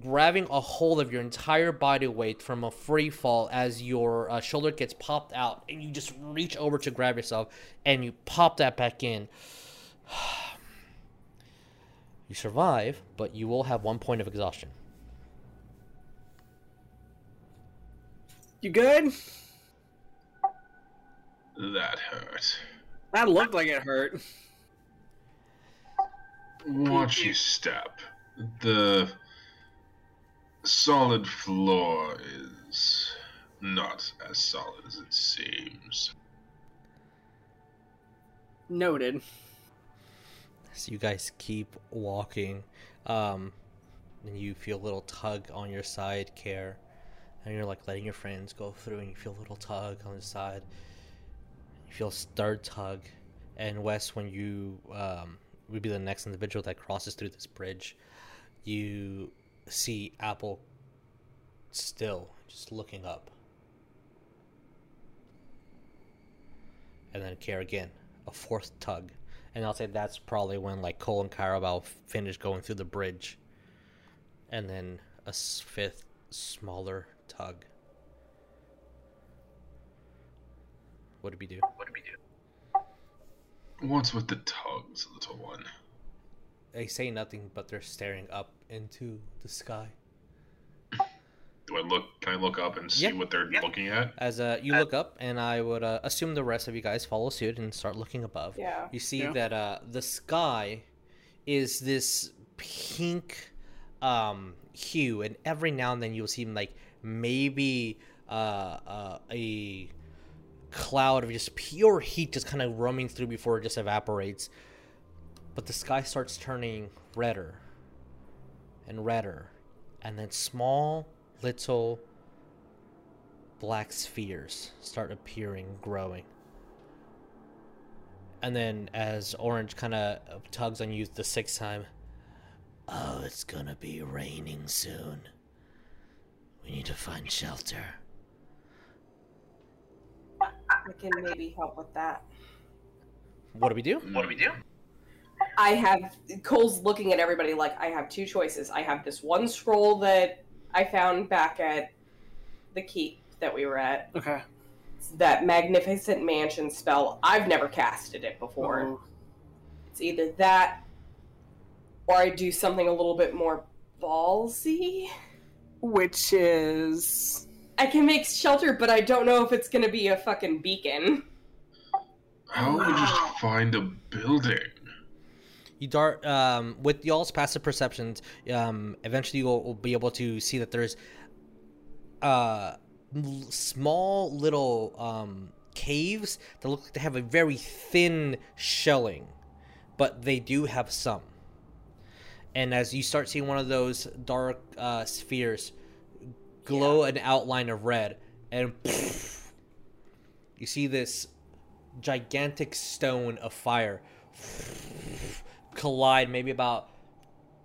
grabbing a hold of your entire body weight from a free fall as your uh, shoulder gets popped out, and you just reach over to grab yourself, and you pop that back in. You survive, but you will have one point of exhaustion. You good? That hurt. That looked like it hurt. Watch your step. The solid floor is not as solid as it seems. Noted. So you guys keep walking, um, and you feel a little tug on your side, Kaer, and you're like letting your friends go through, and you feel a little tug on the side. A third tug, and Wes, when you um, would be the next individual that crosses through this bridge, you see Apple still just looking up, and then Kaer again, a fourth tug. And I'll say that's probably when like Cole and Cowrabao finish going through the bridge, and then a fifth smaller tug. What did we do? What did we do? What's with the tugs, little one? They say nothing, but they're staring up into the sky. Do I look? Can I look up and see Yeah. what they're looking at? As uh, you look up, and I would uh, assume the rest of you guys follow suit and start looking above. Yeah. You see Yeah. that uh, the sky is this pink um, hue, and every now and then you'll see like maybe uh, uh, a cloud of just pure heat just kind of roaming through before it just evaporates. But the sky starts turning redder and redder, and then small little black spheres start appearing, growing. And then as Orange kind of tugs on you the sixth time, Oh, it's gonna be raining soon. We need to find shelter. I can maybe help with that. what do we do? What do we do? I have Cole's looking at everybody like I have two choices. I have this one scroll that I found back at the keep that we were at. Okay. That magnificent mansion spell. I've never casted it before. Oh. It's either that or I do something a little bit more ballsy. Which is I can make shelter, but I don't know if it's gonna be a fucking beacon. How would we just find a building? You dart um, with y'all's passive perceptions. Um, eventually, you'll will be able to see that there's uh, l- small little um, caves that look like they have a very thin shelling, but they do have some. And as you start seeing one of those dark uh, spheres glow an outline of red, and you see this gigantic stone of fire collide maybe about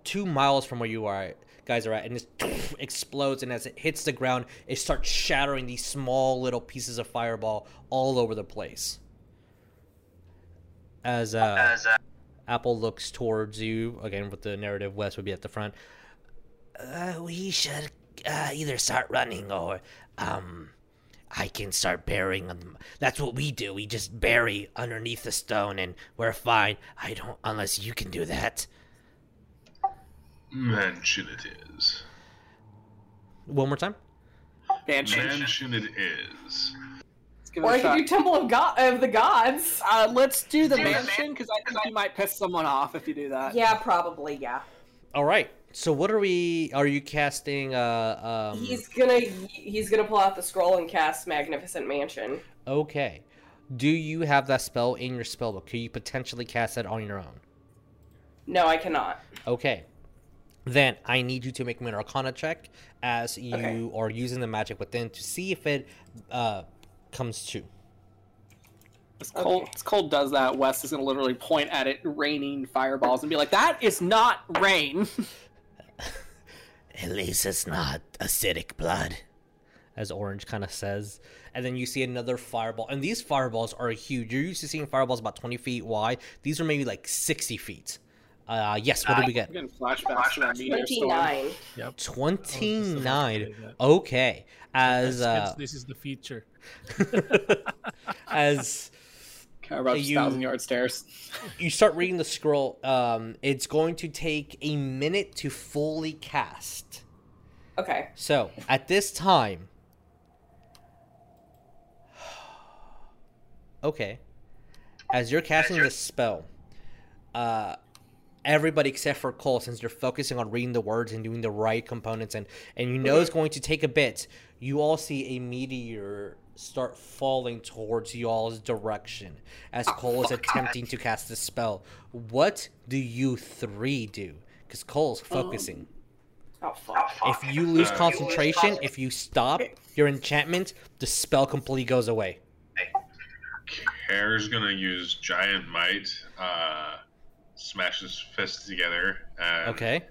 two miles from where you are guys are at and it explodes and as it hits the ground it starts shattering these small little pieces of fireball all over the place. As uh, apple looks towards you again with the narrative Wes would be at the front Uh, we should uh, either start running or um, I can start burying them. That's what we do. We just bury underneath the stone, and we're fine. I don't, unless you can do that. Mansion it is. one more time Banshee. Mansion it is. Or it I a could shot. do Temple of God of the Gods. Uh, let's do the mansion because I think you might piss someone off if you do that. Yeah, probably. Yeah. all right so what are we are you casting uh um He's gonna he's gonna pull out the scroll and cast Magnificent Mansion. Okay. Do you have that spell in your spellbook? Could you potentially cast that on your own? No, I cannot. Okay. Then I need you to make me an Arcana check as you Okay. are using the magic within to see if it uh, comes true. As Cole, as Cole does that, Wes is going to literally point at it raining fireballs and be like, "That is not rain." At least it's not acidic blood. As Orange kind of says. And then you see another fireball. And these fireballs are huge. You're used to seeing fireballs about 20 feet wide. These are maybe like 60 feet. Uh, yes. What did we get? I'm getting flashbacks to that meteor storm. 29. Yep. Twenty about to nine. say that. Okay. As Hence- hence uh, this is the feature. as Kaer about You- thousand yard stairs. you start reading the scroll, um, it's going to take a minute to fully cast. Okay. So at this time, okay, as you're casting the spell, uh, everybody except for Cole, since you're focusing on reading the words and doing the right components, and and you know it's going to take a bit, you all see a meteor start falling towards y'all's direction as Cole is attempting to cast the spell. What do you three do? Because Cole's focusing. Oh, fuck. If you lose Uh, concentration, if you stop your enchantment, the spell completely goes away. Kaer's gonna use giant might, uh, smash his fists together, and Okay.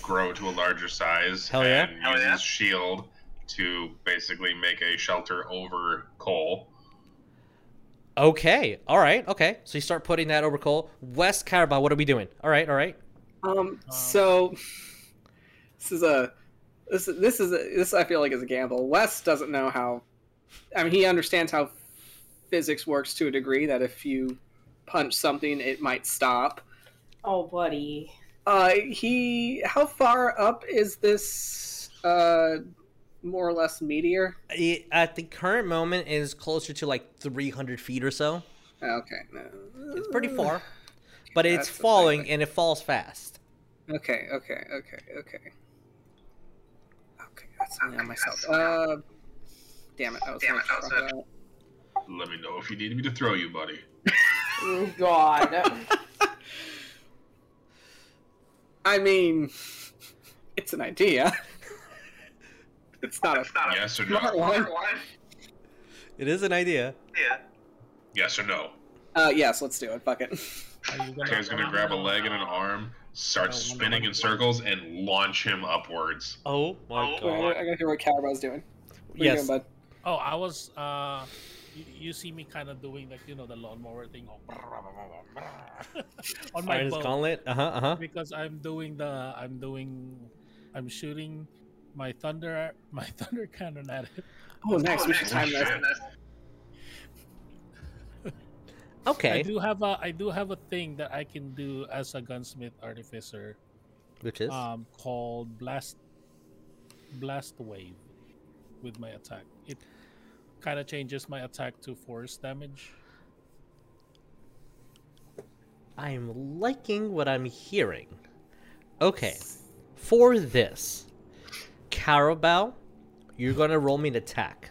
grow to a larger size. Hell yeah. And use his shield to basically make a shelter over Cole. Okay. All right. Okay. So you start putting that over Cole. Wes Cowrabao, what are we doing? All right. All right. Um. So this is a this is this is a, this I feel like is a gamble. Wes doesn't know how. I mean, he understands how physics works to a degree. That if you punch something, it might stop. Oh, buddy. Uh, he. How far up is this? Uh, more or less meteor. It, at the current moment, it is closer to like 300 feet or so. Okay. No. It's pretty far, but it's That's thing, falling and it falls fast. Okay. Okay. Okay. Okay. Okay. That's only on myself. Uh. Damn it! I was gonna try that. Let me know if you need me to throw you, buddy. Oh, God. I mean, it's an idea. It's not a Yes or no? smart one. It is an idea. Yeah. Yes or no? Uh, yes, let's do it. Fuck it. Are gonna, grab a leg and an arm, start spinning in circles, and launch him upwards. Oh my Wait, god. wait, I gotta hear what Calabar's doing. What Yes. are you doing, bud? Oh, I was. Uh, you, you see me kind of doing like you know the lawnmower thing on my Iron's bow gauntlet. Uh huh. Uh huh. because I'm doing the I'm doing I'm my thunder my thunder cannon at it. Oh, nice. we should time this. I do have a I do have a thing that I can do as a gunsmith artificer Which is um called blast blast wave with my attack. It kind of changes my attack to force damage. I'm liking what I'm hearing. Okay. For this, Cowrabao, you're gonna roll me an attack.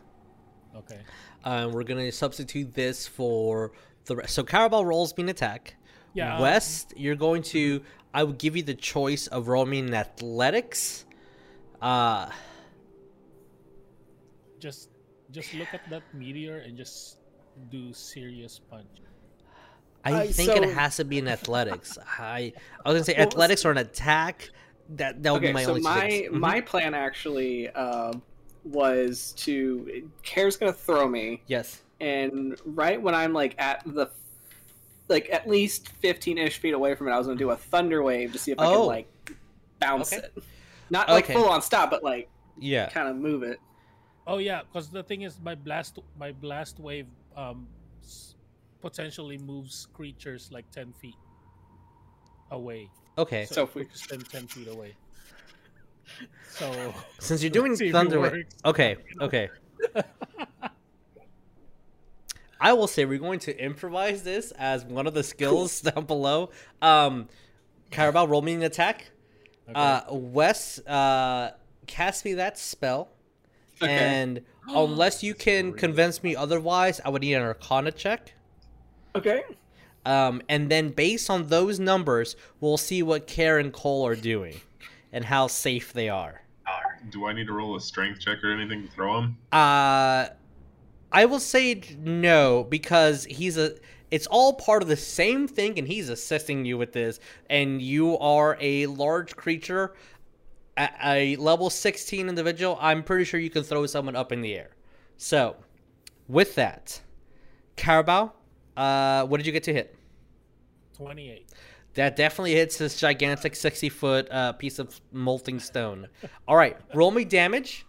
Okay. Um, we're gonna substitute this for the rest. So Cowrabao rolls me an attack. Yeah, um, Wes, you're going to. I would give you the choice of rolling in athletics. Uh, Just just look at that meteor and just do serious punch. I Uh, think so- it has to be in athletics. I I was gonna say Well, athletics or an attack. That that would Okay, be my so only. my things. Mhm. my plan actually um, was to Kaer's gonna throw me, yes. and right when I'm like at the like at least 15 ish feet away from it, I was gonna do a thunder wave to see if I Oh. could like bounce Okay. it, not like Okay. full on stop, but like Yeah. kind of move it. Oh yeah, because the thing is, my blast my blast wave um potentially moves creatures like ten feet away. Okay. So if we- we can spend ten feet away. So Since you're doing Let's see if it thunder, okay, okay. I will say we're going to improvise this as one of the skills down below. Um, Cowrabao, roll me an attack. Uh, Wes, uh, cast me that spell, Okay. and unless you can convince me otherwise, I would need an Arcana check. Okay. Um, and then based on those numbers, we'll see what Kaer and Cole are doing, and how safe they are. Do I need to roll a strength check or anything to throw him? Uh, I will say no because he's a. It's all part of the same thing, and he's assisting you with this. And you are a large creature, a, a level sixteen individual. I'm pretty sure you can throw someone up in the air. So, with that, Cowrabao, uh, what did you get to hit? Twenty eight. That definitely hits this gigantic 60 foot uh, piece of molting stone. All right, roll me damage.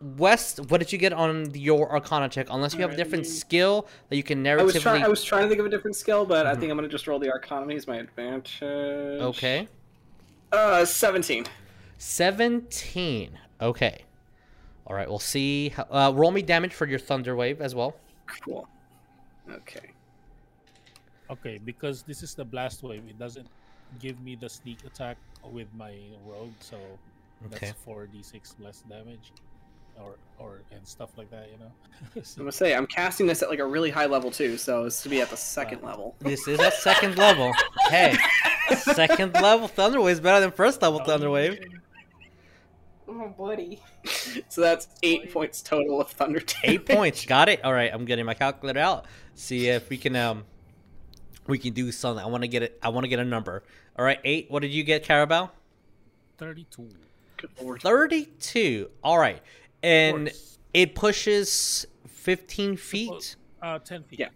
Wes, what did you get on your Arcana check? Unless you have a different skill that you can I was trying. narratively. I was trying to think of a different skill, but I think I'm gonna just roll the Arcana as my advantage. Okay. Uh, seventeen. 17. Okay. All right, we'll see. How, uh, roll me damage for your Thunder Wave as well. Cool. Okay. Okay, because this is the blast wave, it doesn't give me the sneak attack with my rogue, so Okay. that's four d six less damage, or or and stuff like that, you know. I'm gonna say I'm casting this at like a really high level too, so it's to be at the second level. This is at second level. Hey, second level Thunderwave is better than first level Thunderwave. Oh, buddy. So that's eight points total of thunder damage. Eight points. Got it. All right, I'm getting my calculator out. See if we can um we can do something. I want to get it. I want to get a number. All right, eight. What did you get, Cowrabao? Thirty-two. 32. All right. And it pushes 15 feet. Uh, ten feet. Yeah.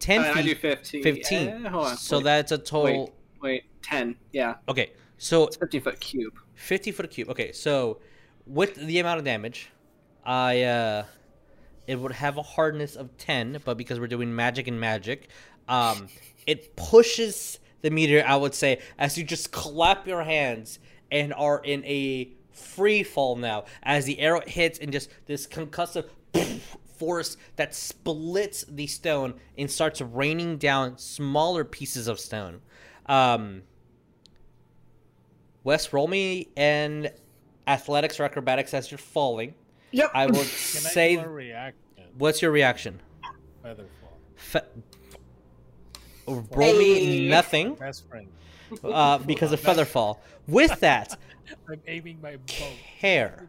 10 Uh, I feet. do 15. 15. Eh, hold on, So wait, that's a total. Wait, wait, ten. Yeah, Okay. So it's fifty foot cube. 50 foot cube. Okay. So with the amount of damage, I uh it would have a hardness of 10, but because we're doing magic and magic, um it pushes the meter, I would say, as you just clap your hands and are in a free fall now as the arrow hits and just this concussive force that splits the stone and starts raining down smaller pieces of stone. Um Wes, roll me an athletics or acrobatics as you're falling. Yep. I will say. I reaction? What's your reaction? Featherfall. Fe- roll me Hey. nothing Best friend. uh, because of featherfall. With that, I'm aiming my bow. hair.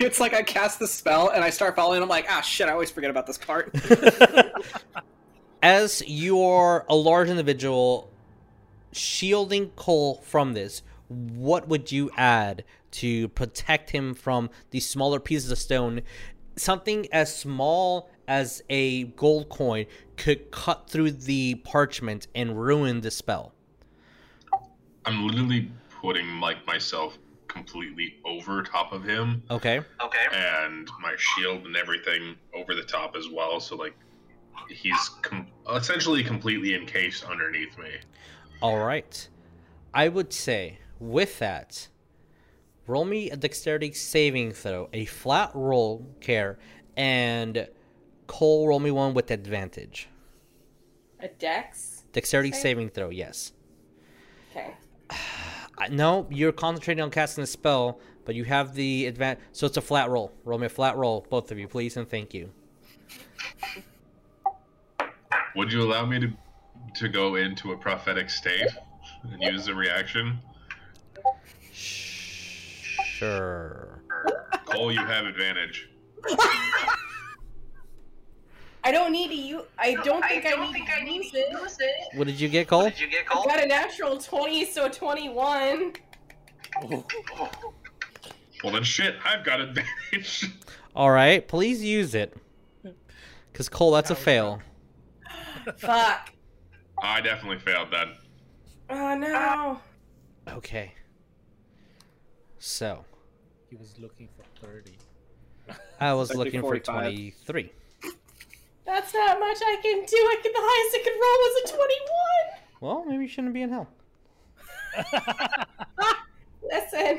It's like I cast the spell and I start falling. I'm like, ah, shit! I always forget about this part. As you're a large individual shielding Cole from this, what would you add to protect him from these smaller pieces of stone? Something as small as a gold coin could cut through the parchment and ruin the spell. I'm literally putting like myself completely over top of him. Okay. Okay. And my shield and everything over the top as well. So like, he's com- essentially completely encased underneath me. All right. I would say with that, roll me a dexterity saving throw, a flat roll Kaer, and Cole roll me one with advantage. A dex? Dexterity Save? saving throw, yes. Okay. No, you're concentrating on casting the spell, but you have the advantage. So it's a flat roll. Roll me a flat roll, both of you, please, and thank you. Would you allow me to to go into a prophetic state and use the reaction? Sure. Cole, you have advantage. I don't need to use. I don't think I, need to use it. What did you get, Cole? I got a natural 20, so 21. Well then, shit, I've got advantage. All right, please use it. Because, Cole, that's a fail. Fuck. I definitely failed then. Oh no. Ah. Okay. So, He was looking for thirty. I was Actually, looking for 45. 23. That's not much I can do. I can, the highest I can roll was a 21. Well, maybe you shouldn't be in hell. Listen.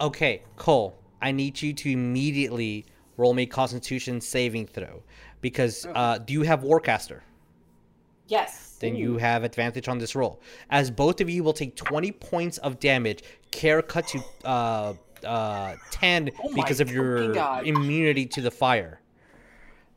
Okay, Cole, I need you to immediately roll me Constitution saving throw. Because, uh, do you have Warcaster? Yes. Then you have advantage on this roll. As both of you will take 20 points of damage, Kaer cut to uh, uh, 10 Oh because of your God. immunity to the fire.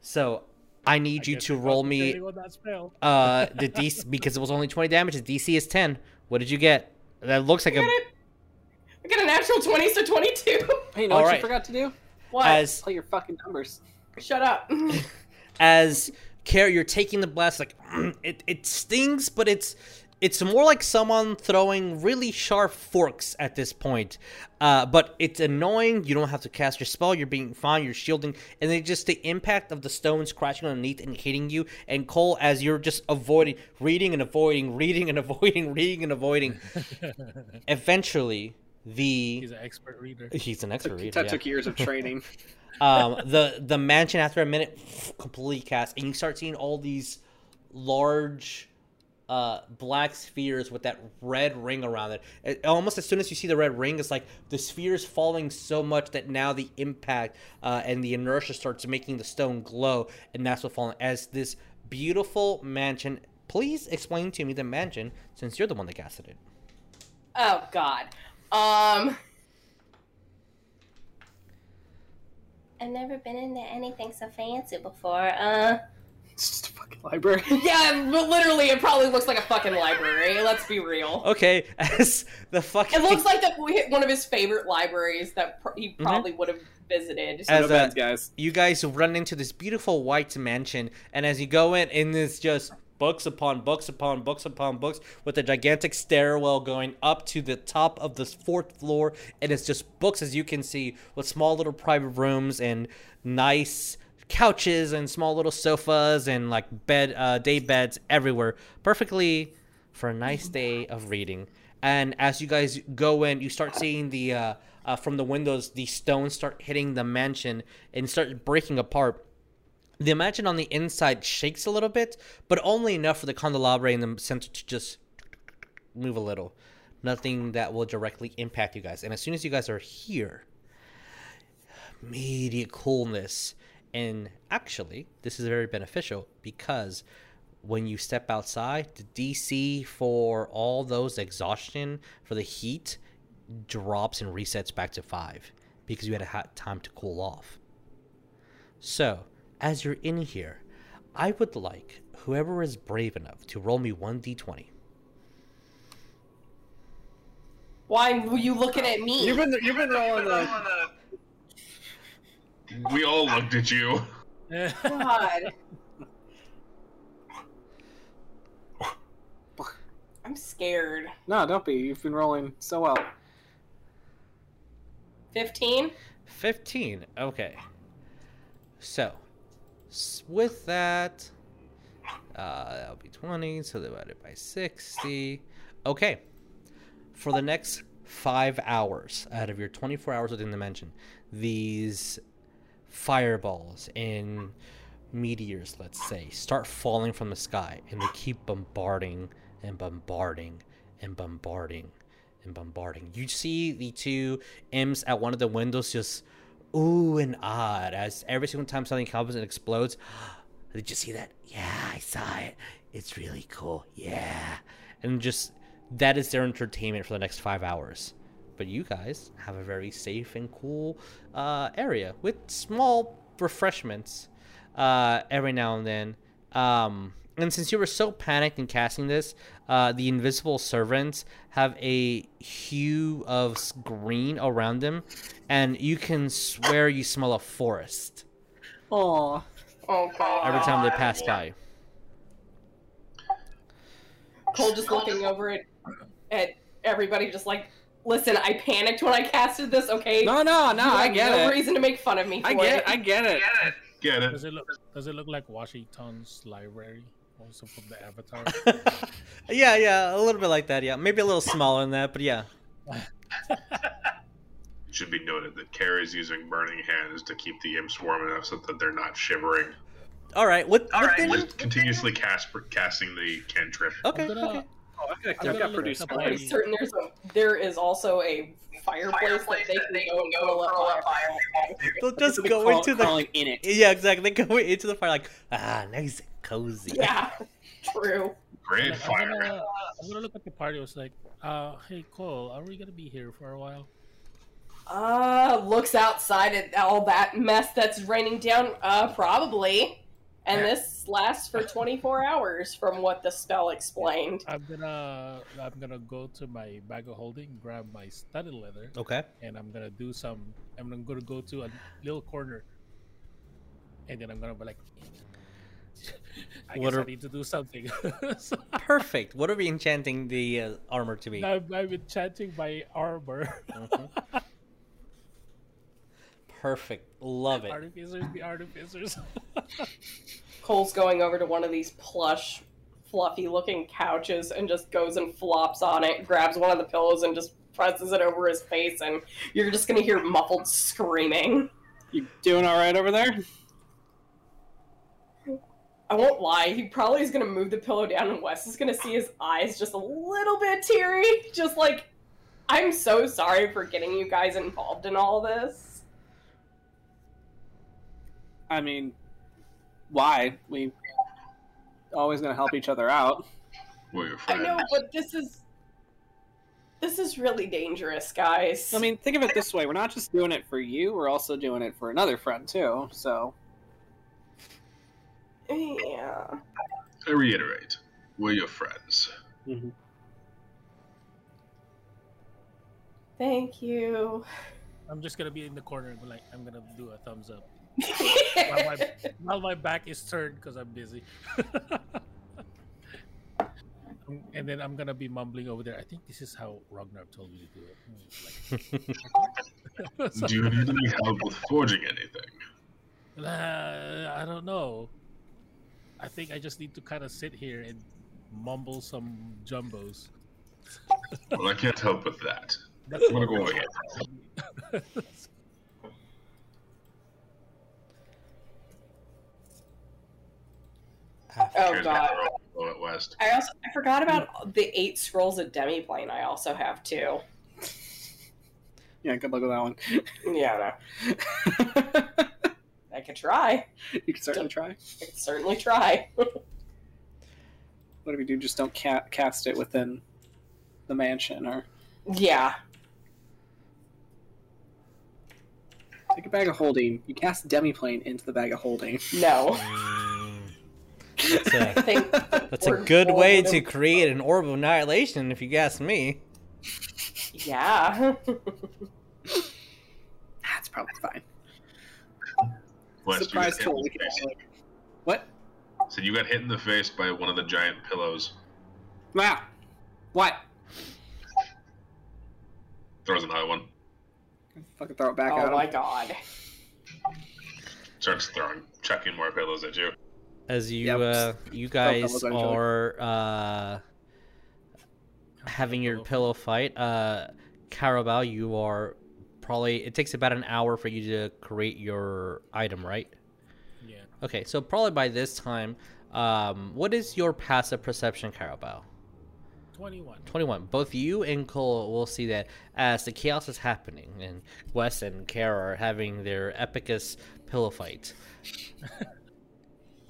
So, I need you to roll me concentrating on that spell. uh, the DC because it was only 20 damage. The DC is 10. What did you get? That looks like a I got a natural 20, so 22. Hey, you know All what right. you forgot to do? What? as Play your fucking numbers. Shut up. as Kaer, you're taking the blast like it, it stings, but it's it's more like someone throwing really sharp forks at this point. Uh, but it's annoying. You don't have to cast your spell. You're being fine. You're shielding, and then just the impact of the stones crashing underneath and hitting you. And Cole, as you're just avoiding, reading and avoiding, reading and avoiding, reading and avoiding. eventually, the He's an expert reader. he's an expert Took- reader. that yeah. took years of training. um, the the mansion after a minute completely cast, and you start seeing all these large uh, black spheres with that red ring around it. it. Almost as soon as you see the red ring, it's like the sphere is falling so much that now the impact uh, and the inertia starts making the stone glow, and that's what falling as this beautiful mansion. Please explain to me the mansion, since you're the one that casted it. Oh God. Um. I've never been into anything so fancy before. Uh, It's just a fucking library. Yeah, but literally, it probably looks like a fucking library. Let's be real. Okay, as the fucking It looks like that one of his favorite libraries that pr- he probably would have visited. as no uh, guys. you guys run into this beautiful white mansion, and as you go in, in this just books upon books upon books upon books with a gigantic stairwell going up to the top of this fourth floor, and it's just books as you can see with small little private rooms and nice couches and small little sofas and like bed uh, day beds everywhere, perfectly for a nice day of reading. And as you guys go in, you start seeing the uh, uh, from the windows, the stones start hitting the mansion and start breaking apart. The mansion on the inside shakes a little bit, but only enough for the candelabra in the center to just move a little. Nothing that will directly impact you guys. And as soon as you guys are here, immediate coolness. And actually, this is very beneficial because when you step outside, the DC for all those exhaustion for the heat drops and resets back to five because you had a hot time to cool off. So, as you're in here, I would like whoever is brave enough to roll me 1d20. Why were you looking at me? You've been you've been rolling the. We all looked at you. God. I'm scared. No, don't be. You've been rolling so well. 15? 15. Okay. So, with that, uh, that'll be 20, so divided by 60. Okay. For the next five hours out of your 24 hours within the mansion, these fireballs and meteors, let's say, start falling from the sky and they keep bombarding and bombarding and bombarding and bombarding. You see the two imps at one of the windows just ooh and odd as every single time something comes and explodes. Did you see that? Yeah, I saw it. It's really cool. Yeah. And just that is their entertainment for the next five hours. But you guys have a very safe and cool uh, area with small refreshments uh, every now and then. Um, and since you were so panicked in casting this, uh, the invisible servants have a hue of green around them, and you can swear you smell a forest Aw. Oh, God. every time they pass by. Cole just looking over at, at everybody, just like, listen, I panicked when I casted this, okay? No, no, no. You I have get no it. reason to make fun of me for I get. it. I get it. Get it? Does it look? Does it look like Wan Shi Tong's library, also from the Avatar? yeah, yeah, a little bit like that. Yeah, maybe a little smaller than that, but yeah. It should be noted that Kara is using burning hands to keep the imps warm enough so that they're not shivering. All right, what? within- With continuously cast, casting the cantrip. Okay, gonna, okay. Oh, I got, I'm gonna got look produced. at I'm certain there's a, there is also a fireplace, that they can go and curl up fire. They'll just go crawl- into the crawling in it. yeah, exactly. They go into the fire like ah, nice and cozy. Yeah, true. Great I'm fire. gonna, I'm gonna look at the party. I was like, uh, hey Cole, are we gonna be here for a while? Uh, looks outside at all that mess that's raining down. Uh, probably. And this lasts for 24 hours, from what the spell explained. I'm gonna, I'm gonna go to my bag of holding, grab my studded leather, Okay. and I'm gonna do some. I'm gonna go to a little corner, and then I'm gonna be like, I What guess are- I need to do something. So, Perfect. What are we enchanting the uh, armor to be? I'm, I'm enchanting my armor. Mhm. Perfect. Love it. Artificers be artificers. Cole's going over to one of these plush, fluffy looking couches and just goes and flops on it, grabs one of the pillows and just presses it over his face, and you're just gonna hear muffled screaming. You doing all right over there? I won't lie, he probably is gonna move the pillow down, and Wes is gonna see his eyes just a little bit teary. Just like, I'm so sorry for getting you guys involved in all this. I mean, why? We always gonna help each other out. We're your friends. I know, but this is. This is really dangerous, guys. I mean, think of it this way: we're not just doing it for you; we're also doing it for another friend too. So, yeah. I reiterate, we're your friends. Mm-hmm. Thank you. I'm just gonna be in the corner and be like, I'm gonna do a thumbs up while my, while my back is turned because I'm busy. Um, and then I'm gonna be mumbling over there. I think this is how Ragnar told me to do it. Like, Do you need any help with forging anything? Uh, I don't know. I think I just need to kind of sit here and mumble some jumbos. Well, I can't help with that. That's I'm gonna go over Oh god. my roll West. I also I forgot about the eight scrolls of demiplane I also have too. yeah, good luck with that one. Yeah, no. I could try. you can certainly try. I could certainly try. What if you do? Just don't ca- cast it within the mansion, or yeah. take a bag of holding. You cast demiplane into the bag of holding. No. That's a, I think that's a good way would've- to create an orb of annihilation, if you ask me. Yeah. That's probably fine. Wes, Surprise you tool. We can face. what? So you got hit in the face by one of the giant pillows. Wow. What? Throws another one. Fucking throw it back oh at my god. Starts throwing, chucking more pillows at you. As you Yep. uh, you guys pillows, are uh, having your pillow fight, uh, Cowrabao, you are probably. It takes about an hour for you to create your item, right? Yeah. Okay, so probably by this time, um, what is your passive perception, Cowrabao? 21. 21. Both you and Cole will see that as the chaos is happening, and Wes and Kara are having their epicus pillow fight.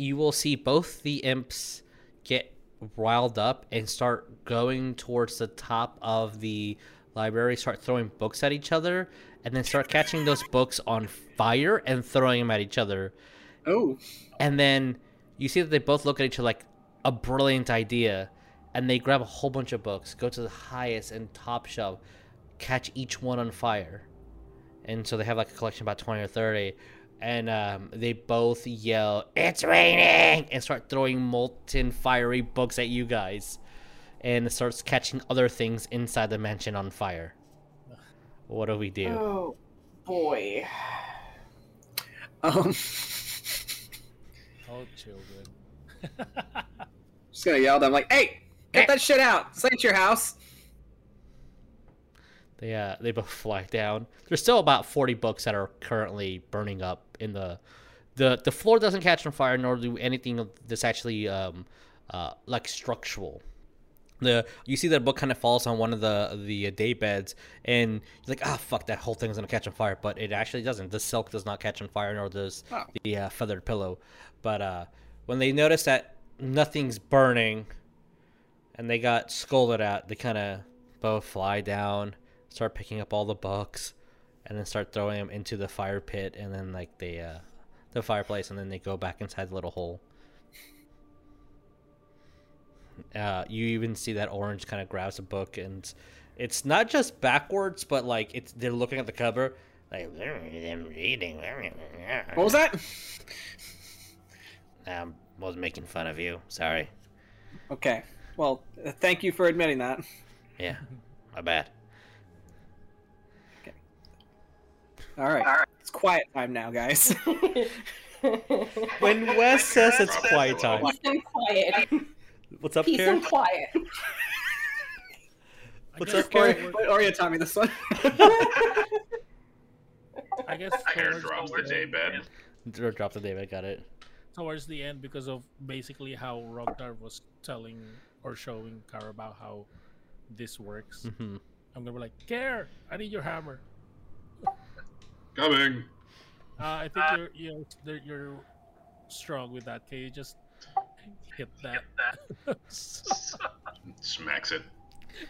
you will see both the imps get riled up and start going towards the top of the library, start throwing books at each other, and then start catching those books on fire and throwing them at each other. Oh. And then you see that they both look at each other like a brilliant idea. And they grab a whole bunch of books, go to the highest and top shelf, catch each one on fire. And so they have like a collection about 20 or 30. And um, they both yell, It's raining! And start throwing molten, fiery books at you guys. And it starts catching other things inside the mansion on fire. What do we do? Oh boy. Um. Oh, children. Just gonna yell at them like, "Hey, get that shit out! This ain't your house." They uh, they both fly down. There's still about 40 books that are currently burning up in the the the floor doesn't catch on fire nor do anything that's actually um uh like structural. The you see that book kind of falls on one of the the day beds and you're like ah fuck that whole thing's gonna catch on fire but it actually doesn't. The silk does not catch on fire nor does Oh. the uh, feathered pillow. But uh, when they notice that nothing's burning and they got scolded at, they kind of both fly down, start picking up all the books, and then start throwing them into the fire pit, and then like they uh, the fireplace, and then they go back inside the little hole. Uh, you even see that orange kind of grabs a book, and it's not just backwards, but like it's they're looking at the cover, like them reading. What was that? Um, was making fun of you. Sorry. Okay. Well, thank you for admitting that. Yeah, my bad. All right. It's quiet time now, guys. When Wes says it's quiet time, Peace and quiet. what's up, Peace Karen? and quiet. What's up, Karen? forward- Wait, Oreo taught me this one. I guess Hair towards drops the end- daybed. Or Drop the David, got it. towards the end because of basically how Rognar was telling or showing Kara about how this works. hmm I'm gonna be like, Kaer, I need your hammer. Coming. Uh, I think you're you're you're strong with that. Can you just hit that? Smacks it.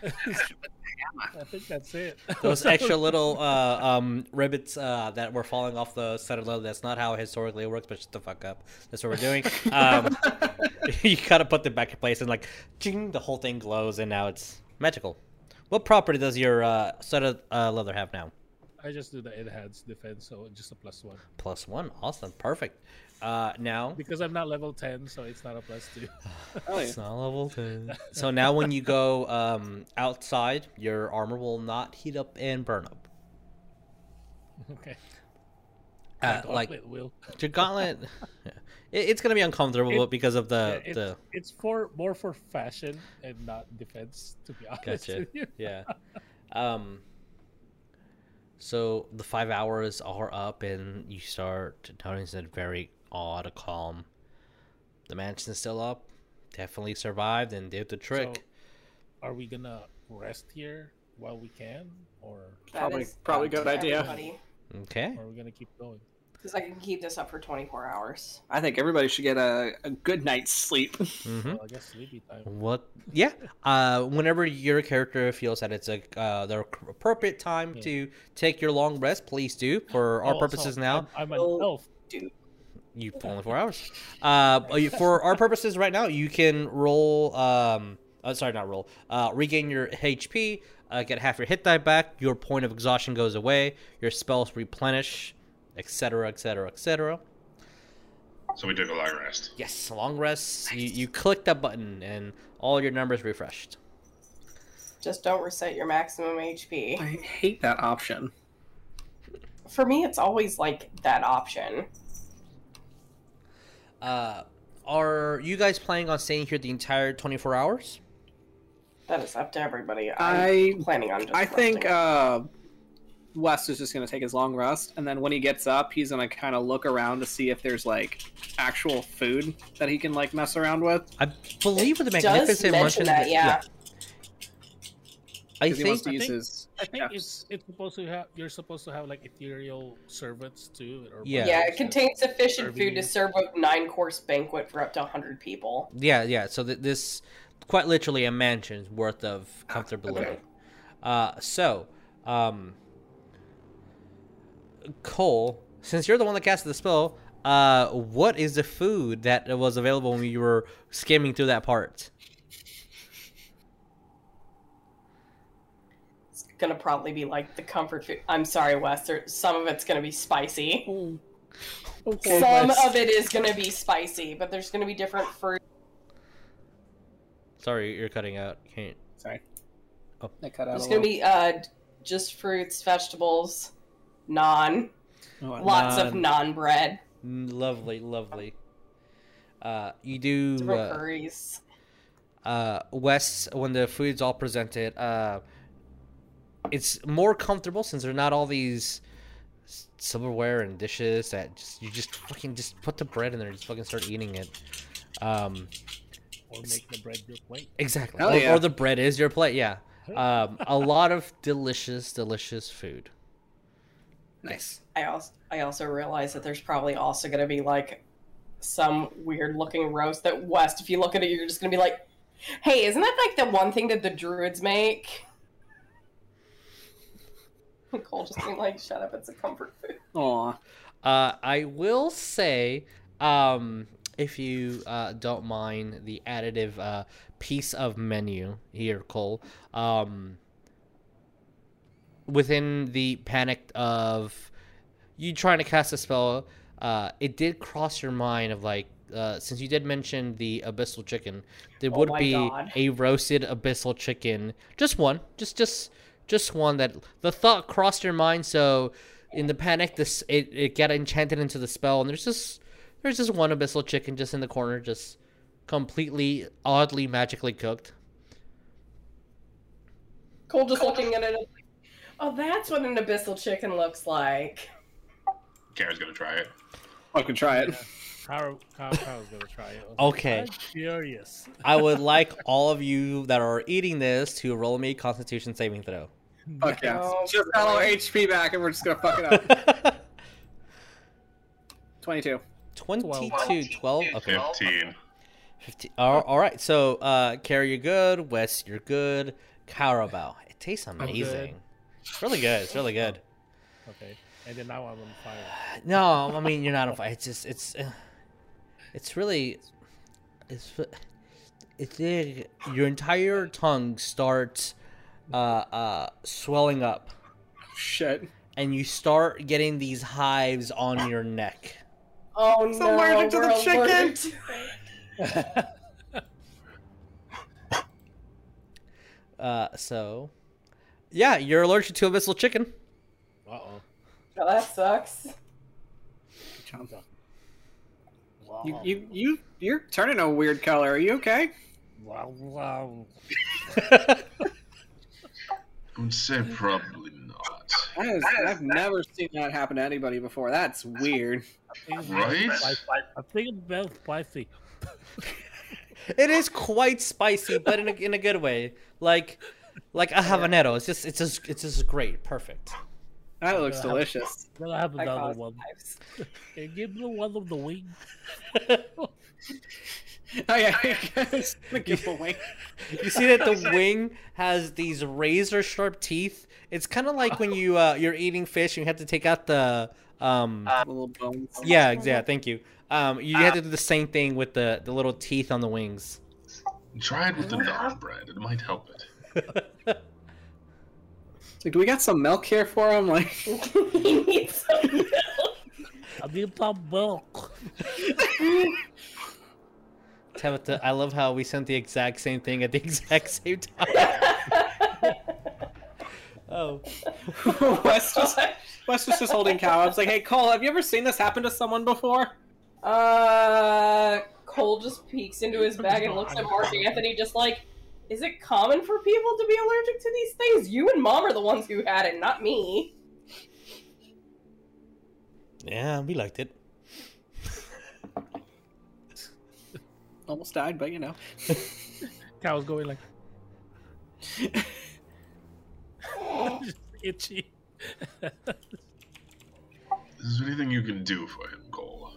I think that's it. Those extra little uh, um, ribbons uh, that were falling off the center level. That's not how historically it works, but shut the fuck up. That's what we're doing. Um, you gotta put them back in place, and like, ching, the whole thing glows, and now it's magical. What property does your uh, set of uh, leather have now? I just do the enhanced defense, so just a plus one. Plus one. Awesome. Perfect. Uh, now Because I'm not level ten, so it's not a plus two. Oh, yeah. it's not level ten. so now when you go um, outside, your armor will not heat up and burn up. okay. Uh, like gauntlet will. your gauntlet, yeah. it, it's gonna be uncomfortable It- because of the Yeah, it's, the it's for more for fashion and not defense, to be honest Gotcha. with you. yeah. Um. So the five hours are up, and you start noticing a very odd calm. The mansion's still up. Definitely survived and did the trick. So, are we gonna rest here while we can, or That Probably- probably good idea. everybody. okay. are we gonna keep going? Because I can keep this up for 24 hours. I think everybody should get a, a good night's sleep. hmm Well, I guess sleepy time. What? Yeah. Uh, whenever your character feels that it's a uh, the appropriate time Yeah. to take your long rest, please do. For our Oh, purposes so now, I'm, I'm an Oh. elf. You only four hours. Uh, for our purposes right now, you can roll. Um, uh, sorry, not roll. Uh, regain your HP. Uh, get half your hit die back. Your point of exhaustion goes away. Your spells replenish, etc., etc., etc. So we took a long rest. Yes, long rest. You you click that button and all your numbers refreshed. Just don't reset your maximum HP. I hate that option. For me, it's always like that option. Uh, are you guys planning on staying here the entire twenty four hours? That is up to everybody. I'm I planning on just I think uh, Wes is just going to take his long rest, and then when he gets up, he's going to kind of look around to see if there's like actual food that he can like mess around with. I believe with the does magnificent mention mention that, yeah. I 'Cause he wants think to use think- his. I think chefs. it's it's supposed to have you're supposed to have like ethereal servants too. Or Yeah. Yeah, it contains sufficient Serving food to serve a nine course banquet for up to 100 people. Yeah, yeah. So th- this, quite literally, a mansion's worth of comfortability. okay. Uh, so, um, Cole, since you're the one that casted the spell, uh, what is the food that was available when you were skimming through that part? It's gonna probably be like the comfort food. I'm sorry, Wes. There, some of it's gonna be spicy. Okay. Some Wes. of it is gonna be spicy, but there's gonna be different fruit. Sorry, you're cutting out. Can't. Sorry. Oh. I cut out There's gonna little. be uh, just fruits, vegetables, non, Oh, I- lots of Non. naan bread, Mm, Lovely, lovely. Uh, you do. different Uh, curries. uh, Wes, when the food's all presented, uh, it's more comfortable since they're not all these silverware and dishes that just you just fucking just put the bread in there and just fucking start eating it. Um, or make the bread your plate. exactly. Hell Or, yeah. or the bread is your plate. Yeah. Um, a lot of delicious, delicious food. Nice. I also I also realize that there's probably also gonna be like some weird looking roast that West. If you look at it, you're just gonna be like, "Hey, isn't that like the one thing that the druids make?" Cole just being like, "Shut up! It's a comfort food." Aw. Uh, I will say, um, if you uh, don't mind the additive uh, piece of menu here, Cole, um, within the panic of you trying to cast a spell, uh, it did cross your mind of like uh, since you did mention the abyssal chicken, there Oh would be God. a roasted abyssal chicken. Just one, just just just one. That the thought crossed your mind. So in the panic, this it, it got enchanted into the spell, and there's just there's just one abyssal chicken just in the corner, just completely oddly magically cooked. Cole just looking at it. Oh, that's what an abyssal chicken looks like. Kara's gonna try it. I can try it. Kyle, Kyle, Kyle's gonna try it. I Okay. I'm curious. I would like all of you that are eating this to roll me Constitution saving throw. Fuck yeah. Oh, just got a little HP back and we're just gonna fuck it up. 22. 22, 12, okay. 15. 15. All, all right, so uh, Carrie, you're good. Wes, you're good. Cowrabao, it tastes amazing. It's really good. It's really good. Okay, and then now I'm on fire. No, I mean you're not on fire. It's just it's uh, it's really it's it's uh, your entire tongue starts uh uh swelling up Shit. and you start getting these hives on your neck. Oh It's no, allergic to the we're chicken. allergic to- Uh so yeah, you're allergic to a abyssal chicken. Uh oh. Oh, that sucks. Wow. You, you, you, you're turning a weird color. Are you okay? Wow. Wow. I would say probably not. That is, I've never seen that happen to anybody before. That's weird. Right? I think it's very spicy. It is quite spicy, but in a, in a good way. Like like a habanero. It's just it's just it's just great. Perfect. That looks Yeah. delicious. Then I have I another caused one. hives. Can you give me one of the wing? Oh yeah, it's the giveaway. You see that the wing has these razor sharp teeth. It's kind of like when you uh, you're eating fish and you have to take out the um little bones. yeah yeah thank you um you have to do the same thing with the the little teeth on the wings. Try it with the dog, bread. It might help it. It's like, do we got some milk here for him? Like, he needs some milk. I need some milk. Tabatha, I love how we sent the exact same thing at the exact same time. oh, Wes just, Wes was just holding cow. I was like, hey Cole, have you ever seen this happen to someone before? Uh, Cole just peeks into his bag and looks at Mark Anthony, just like, is it common for people to be allergic to these things? You and Mom are the ones who had it, not me. yeah, we liked it. Almost died, but you know. Cow's going like itchy. Is there anything you can do for him, Cole?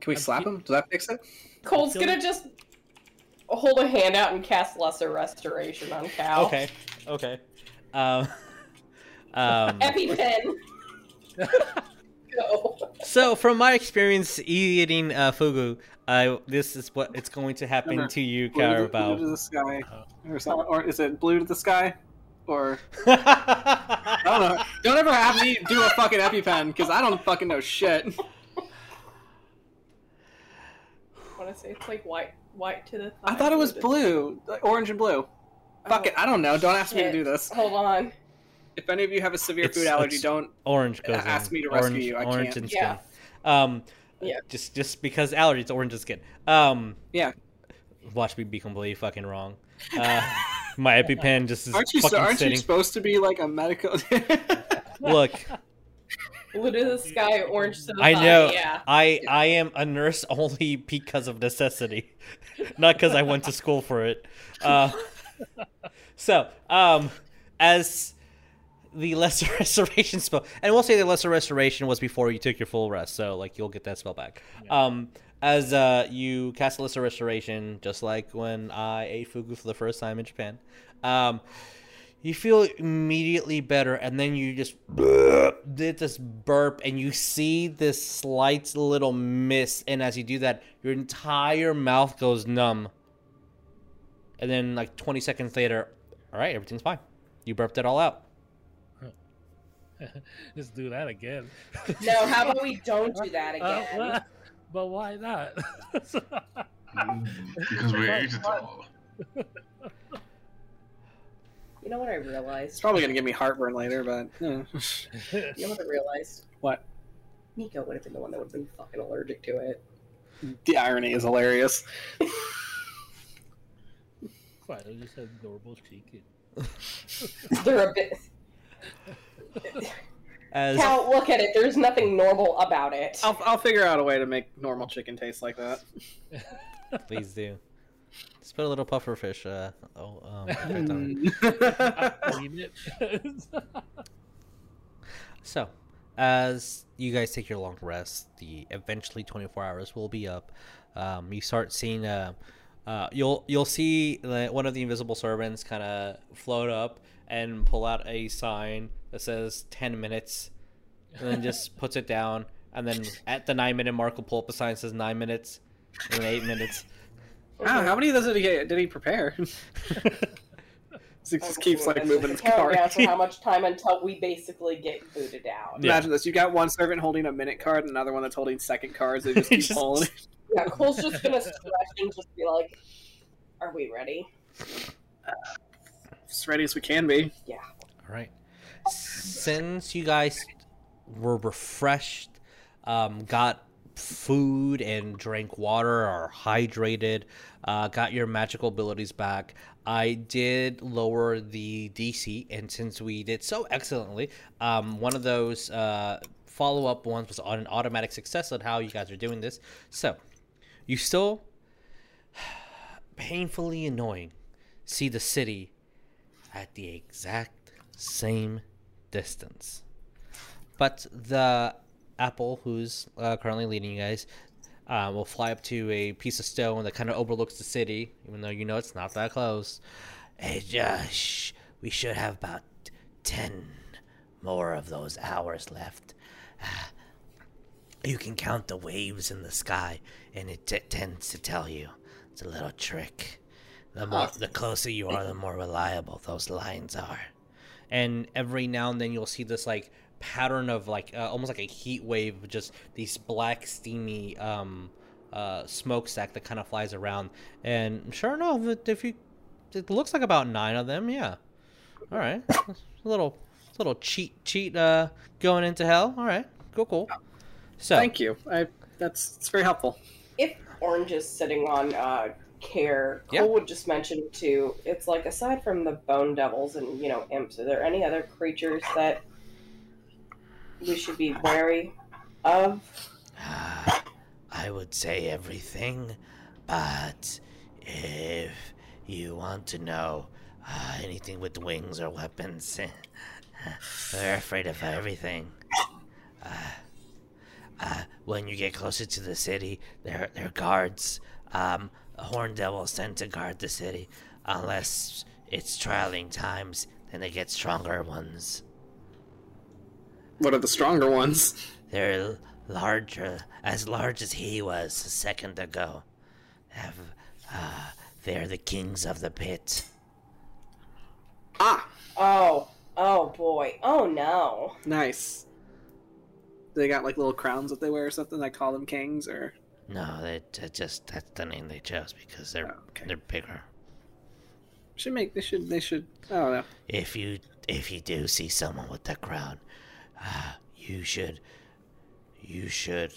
Can we slap him? Does that fix it? Cole's gonna just hold a hand out and cast Lesser Restoration on Cal. Okay, okay. Um, um, EpiPen. Go. so from my experience eating uh, fugu, uh, this is what it's going to happen Remember, to you, Blue to, blue to the sky, or, something, or is it blue to the sky? Or I don't know. Don't ever have me do a fucking EpiPen because I don't fucking know shit. I want to say it's like white, white to the. I thought it was blue, like orange and blue. Fuck it, I don't know. Don't ask me to do this. Hold on. If any of you have a severe It's- food allergy, don't orange goes ask in. me to rescue orange, you. I orange can't. and skin. Yeah. Um, Yeah. Just just because allergies, orange and skin. Um, Yeah. watch me be completely fucking wrong. Uh, my EpiPen just is Aren't you fucking aren't sitting. you supposed to be like a medical? Look, Blue to the sky, orange to the I thigh, know. Yeah. I I am a nurse only because of necessity, not because I went to school for it. Uh, so, um, as the lesser restoration spell, and we'll say the lesser restoration was before you took your full rest, so like you'll get that spell back. Um, as uh, you cast lesser restoration, just like when I ate fugu for the first time in Japan, um, you feel immediately better, and then you just did this burp, and you see this slight little mist, and as you do that, your entire mouth goes numb. And then, like 20 seconds later, all right, everything's fine. You burped it all out. Let's do that again. No, how about we don't do that again? Uh, But why not? Because we ate it all. You know what I realized? It's probably gonna give me heartburn later, but eh. You know what I realized? what? Nico would have been the one that would have been fucking allergic to it. The irony is hilarious. Fine, I just had normal chicken. They're a bit. As Cal, look at it. There's nothing normal about it. I'll I'll figure out a way to make normal chicken taste like that. please do. Just put a little puffer fish. Uh, oh, um, effect on it. Clean it. So, as you guys take your long rest, the eventually 24 hours will be up. Um, you start seeing uh, uh, you'll you'll see that one of the invisible servants kind of float up and pull out a sign that says 10 minutes, and then just puts it down. And then at the nine minute mark, will pull up a sign that says nine minutes, and then eight minutes. Wow, how many of those did he get, did he prepare? So it just keeps like moving his Count card. down for how much time until we basically get booted out. Imagine this: you got one servant holding a minute card, and another one that's holding second cards. They just keep Just- pulling. Yeah, Cole's just gonna stretch and just be like, "Are we ready?" As ready as we can be. Yeah. All right. Since you guys were refreshed, um, got food and drank water, are hydrated, uh, got your magical abilities back, I did lower the DC, and since we did so excellently, um, one of those uh, follow up ones was on an automatic success on how you guys are doing this. So, you still painfully annoying see the city at the exact same distance. But the apple, who's uh, currently leading you guys, uh, will fly up to a piece of stone that kind of overlooks the city, even though you know it's not that close. Hey, Josh, we should have about 10 more of those hours left. You can count the waves in the sky, and it t- tends to tell you. It's a little trick. The more, the closer you are, the more reliable those lines are. And every now and then you'll see this like pattern of like uh, almost like a heat wave, with just these black steamy um, uh, smokestack that kind of flies around. And sure enough, if you, it looks like about nine of them. Yeah. All right. a little, little cheat, cheat uh, going into hell. All right. Cool, cool. So Thank you. I that's it's very helpful. If Orange is sitting on uh, care, Cole Yeah. would just mention too. It's like aside from the bone devils and you know imps, are there any other creatures that we should be wary of? Ah, I would say everything, but if you want to know uh, anything with wings or weapons, they're afraid of everything. Uh, uh, when you get closer to the city, they're, they're guards. Um, horn devils tend to guard the city unless it's trialing times, then they get stronger ones. What are the stronger ones? They're larger, as large as he was a second ago. Have, uh, they're the kings of the pit. Ah, Oh, oh boy, oh no. nice. They got like little crowns that they wear or something. They call them kings, or No, they they just that's the name they chose because they're Oh, okay. they're bigger. should make. They should. They should. I don't know. If you if you do see someone with that crown, uh, you should you should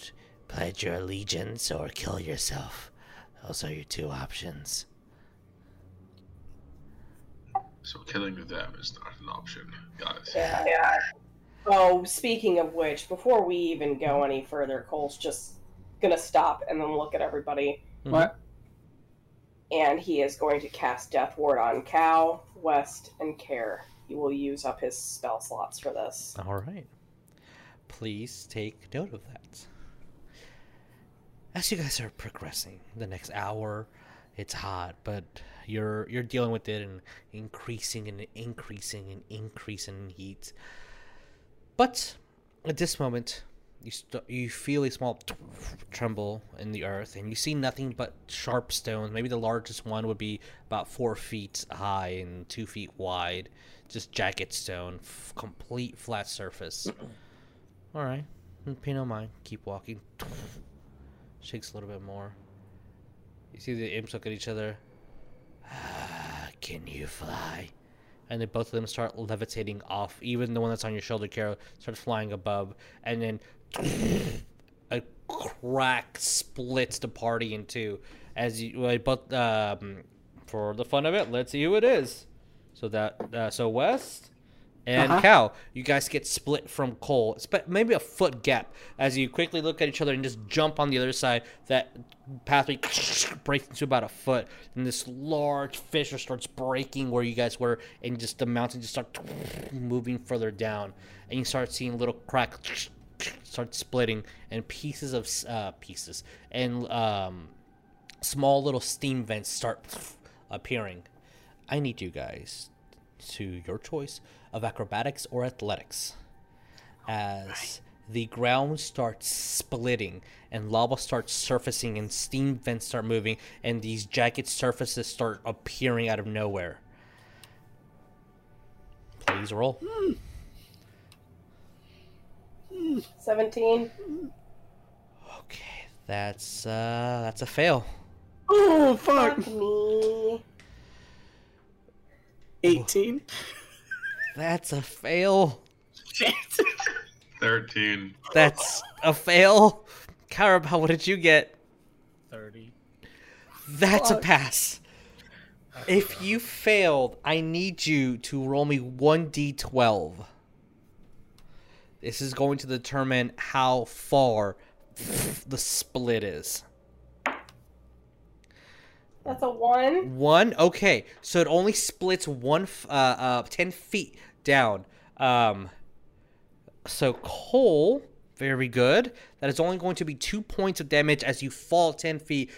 pledge your allegiance or kill yourself. Those are your two options. So killing them is not an option, guys. Yeah. Oh, speaking of which, before we even go any further, Cole's just gonna stop and then look at everybody, What? and he is going to cast Death Ward on Cow, Wes, and Kaer. He will use up his spell slots for this. All right. Please take note of that. As you guys are progressing, the next hour, it's hot, but you're you're dealing with it and increasing and increasing and increasing heat. But at this moment, you st- you feel a small tremble in the earth, and you see nothing but sharp stones. Maybe the largest one would be about four feet high and two feet wide. Just jagged stone, f- complete flat surface. All right, pay no mind. Keep walking. shakes a little bit more. You see the imps look at each other. Ah, can you fly? and then both of them start levitating off. Even the one that's on your shoulder, Carol, starts flying above, and then a crack splits the party in two. As you, but um, for the fun of it, let's see who it is. So that, uh, so Wes and Uh-huh. Cal, you guys get split from Cole. It's maybe a foot gap as you quickly look at each other and just jump on the other side. That pathway breaks into about a foot, and this large fissure starts breaking where you guys were, and just the mountain just start moving further down, and you start seeing little cracks start splitting, and pieces of uh, pieces and um, small little steam vents start appearing. I need you guys to your choice of acrobatics or athletics as the ground starts splitting and lava starts surfacing and steam vents start moving and these jagged surfaces start appearing out of nowhere. Please roll. 17. Okay, that's uh that's a fail. Oh fuck! Fuck me. 18. That's a fail. Shit. 13. That's a fail. Cowrabao, what did you get? 30. That's a pass. If you failed, I need you to roll me 1d12. This is going to determine how far the split is. That's a 1. One? Okay. So it only splits one, f- uh, uh, 10 feet down. Um, so Cole, very good. That is only going to be two points of damage as you fall 10 feet.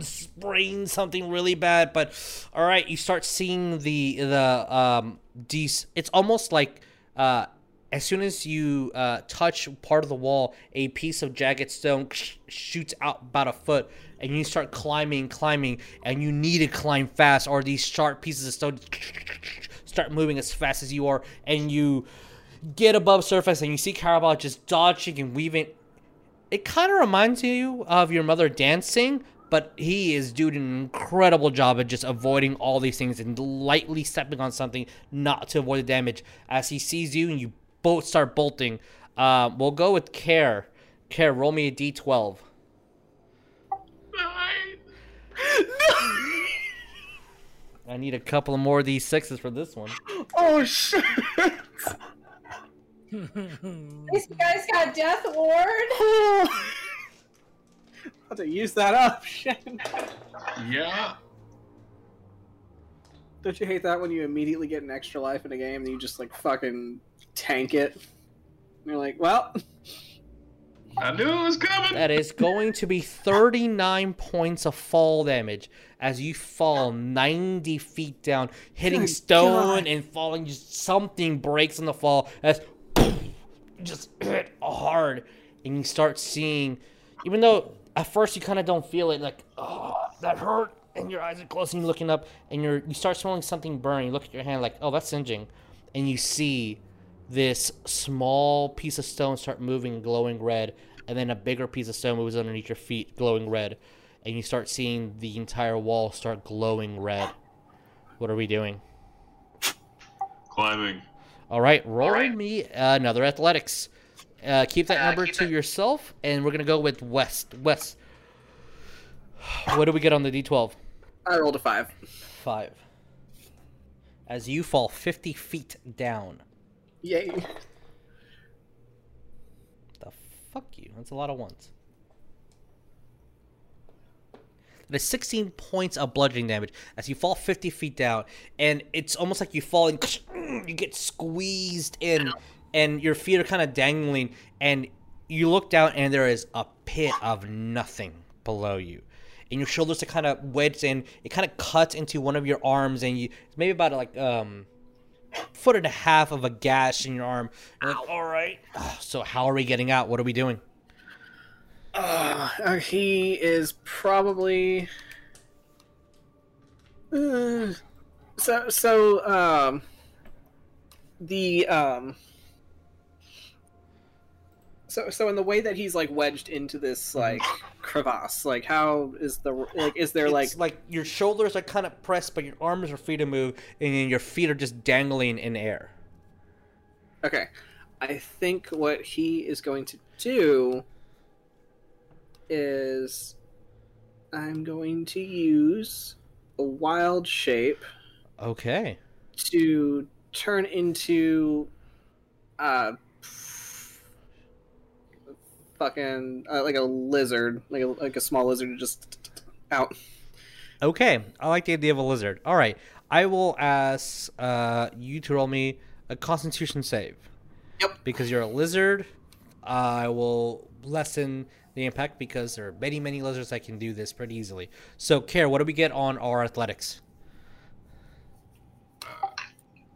Sprain something really bad, but all right, you start seeing the the um these. It's almost like uh, as soon as you uh, touch part of the wall, a piece of jagged stone shoots out about a foot, and you start climbing, climbing, and you need to climb fast, or these sharp pieces of stone start moving as fast as you are, and you get above surface, and you see Cowrabao just dodging and weaving. It kind of reminds you of your mother dancing, but he is doing an incredible job of just avoiding all these things and lightly stepping on something not to avoid the damage. As he sees you and you both start bolting, um, we'll go with Kaer. Kaer, roll me a d12. I need a couple of more of these sixes for this one. Oh shit! These guys got Death Ward. Have to use that up. Shit. Yeah. Don't you hate that when you immediately get an extra life in a game and you just like fucking tank it? And you're like, well, I knew it was coming. That is going to be 39 points of fall damage as you fall 90 feet down, hitting Good stone God. and falling. Just something breaks in the fall as you just hit hard, and you start seeing, even though at first you kind of don't feel it, like oh that hurt, and your eyes are closed, and you're looking up, and you're you start smelling something burn. You look at your hand like oh that's singeing, and you see this small piece of stone start moving glowing red and then a bigger piece of stone moves underneath your feet glowing red and you start seeing the entire wall start glowing red. What are we doing? Climbing. all right roll me another athletics. Uh, keep that number to yourself and we're gonna go with west. Wes what do we get on the d12 I rolled a five. five. As you fall 50 feet down Yay. The fuck you. That's a lot of ones. That is 16 points of bludgeoning damage as you fall 50 feet down, and it's almost like you fall and you get squeezed in, and your feet are kind of dangling, and you look down, and there is a pit of nothing below you. And your shoulders are kind of wedged in. It kind of cuts into one of your arms, and you maybe about like um foot and a half of a gash in your arm. Like, all right. So how are we getting out? What are we doing? Uh, uh, he is probably. Uh, so so um. The um. So, so in the way that he's like wedged into this like crevasse, like how is the like is there like It's like your shoulders are kind of pressed, but your arms are free to move, and your feet are just dangling in air. okay? I think what he is going to do is I'm going to use a wild shape Okay. to turn into uh fucking uh, like a lizard, like a, like a small lizard just out. Okay, I like the idea of a lizard. All right, I will ask uh, you to roll me a Constitution save. Yep. Because you're a lizard, I will lessen the impact because there are many, many lizards that can do this pretty easily. So, Kaer, what do we get on our athletics?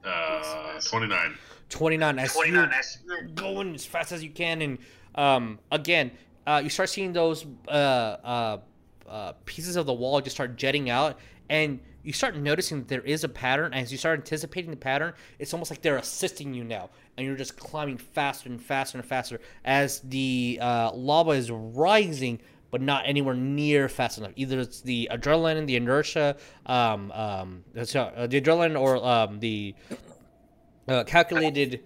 Uh, 29. 29 as you're going as fast as you can and um, again uh, you start seeing those uh, uh, uh, pieces of the wall just start jetting out and you start noticing that there is a pattern And as you start anticipating the pattern it's almost like they're assisting you now and you're just climbing faster and faster and faster as the uh, lava is rising but not anywhere near fast enough. Either it's the adrenaline, the inertia, um, um, so, uh, the adrenaline, or um, the uh, calculated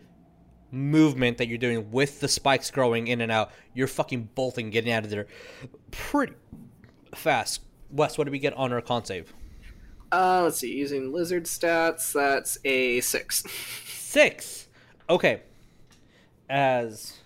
movement that you're doing with the spikes growing in and out. You're fucking bolting, getting out of there pretty fast. Wes, what do we get on our con save? Uh, let's see. Using lizard stats, that's a six. Six. Okay. As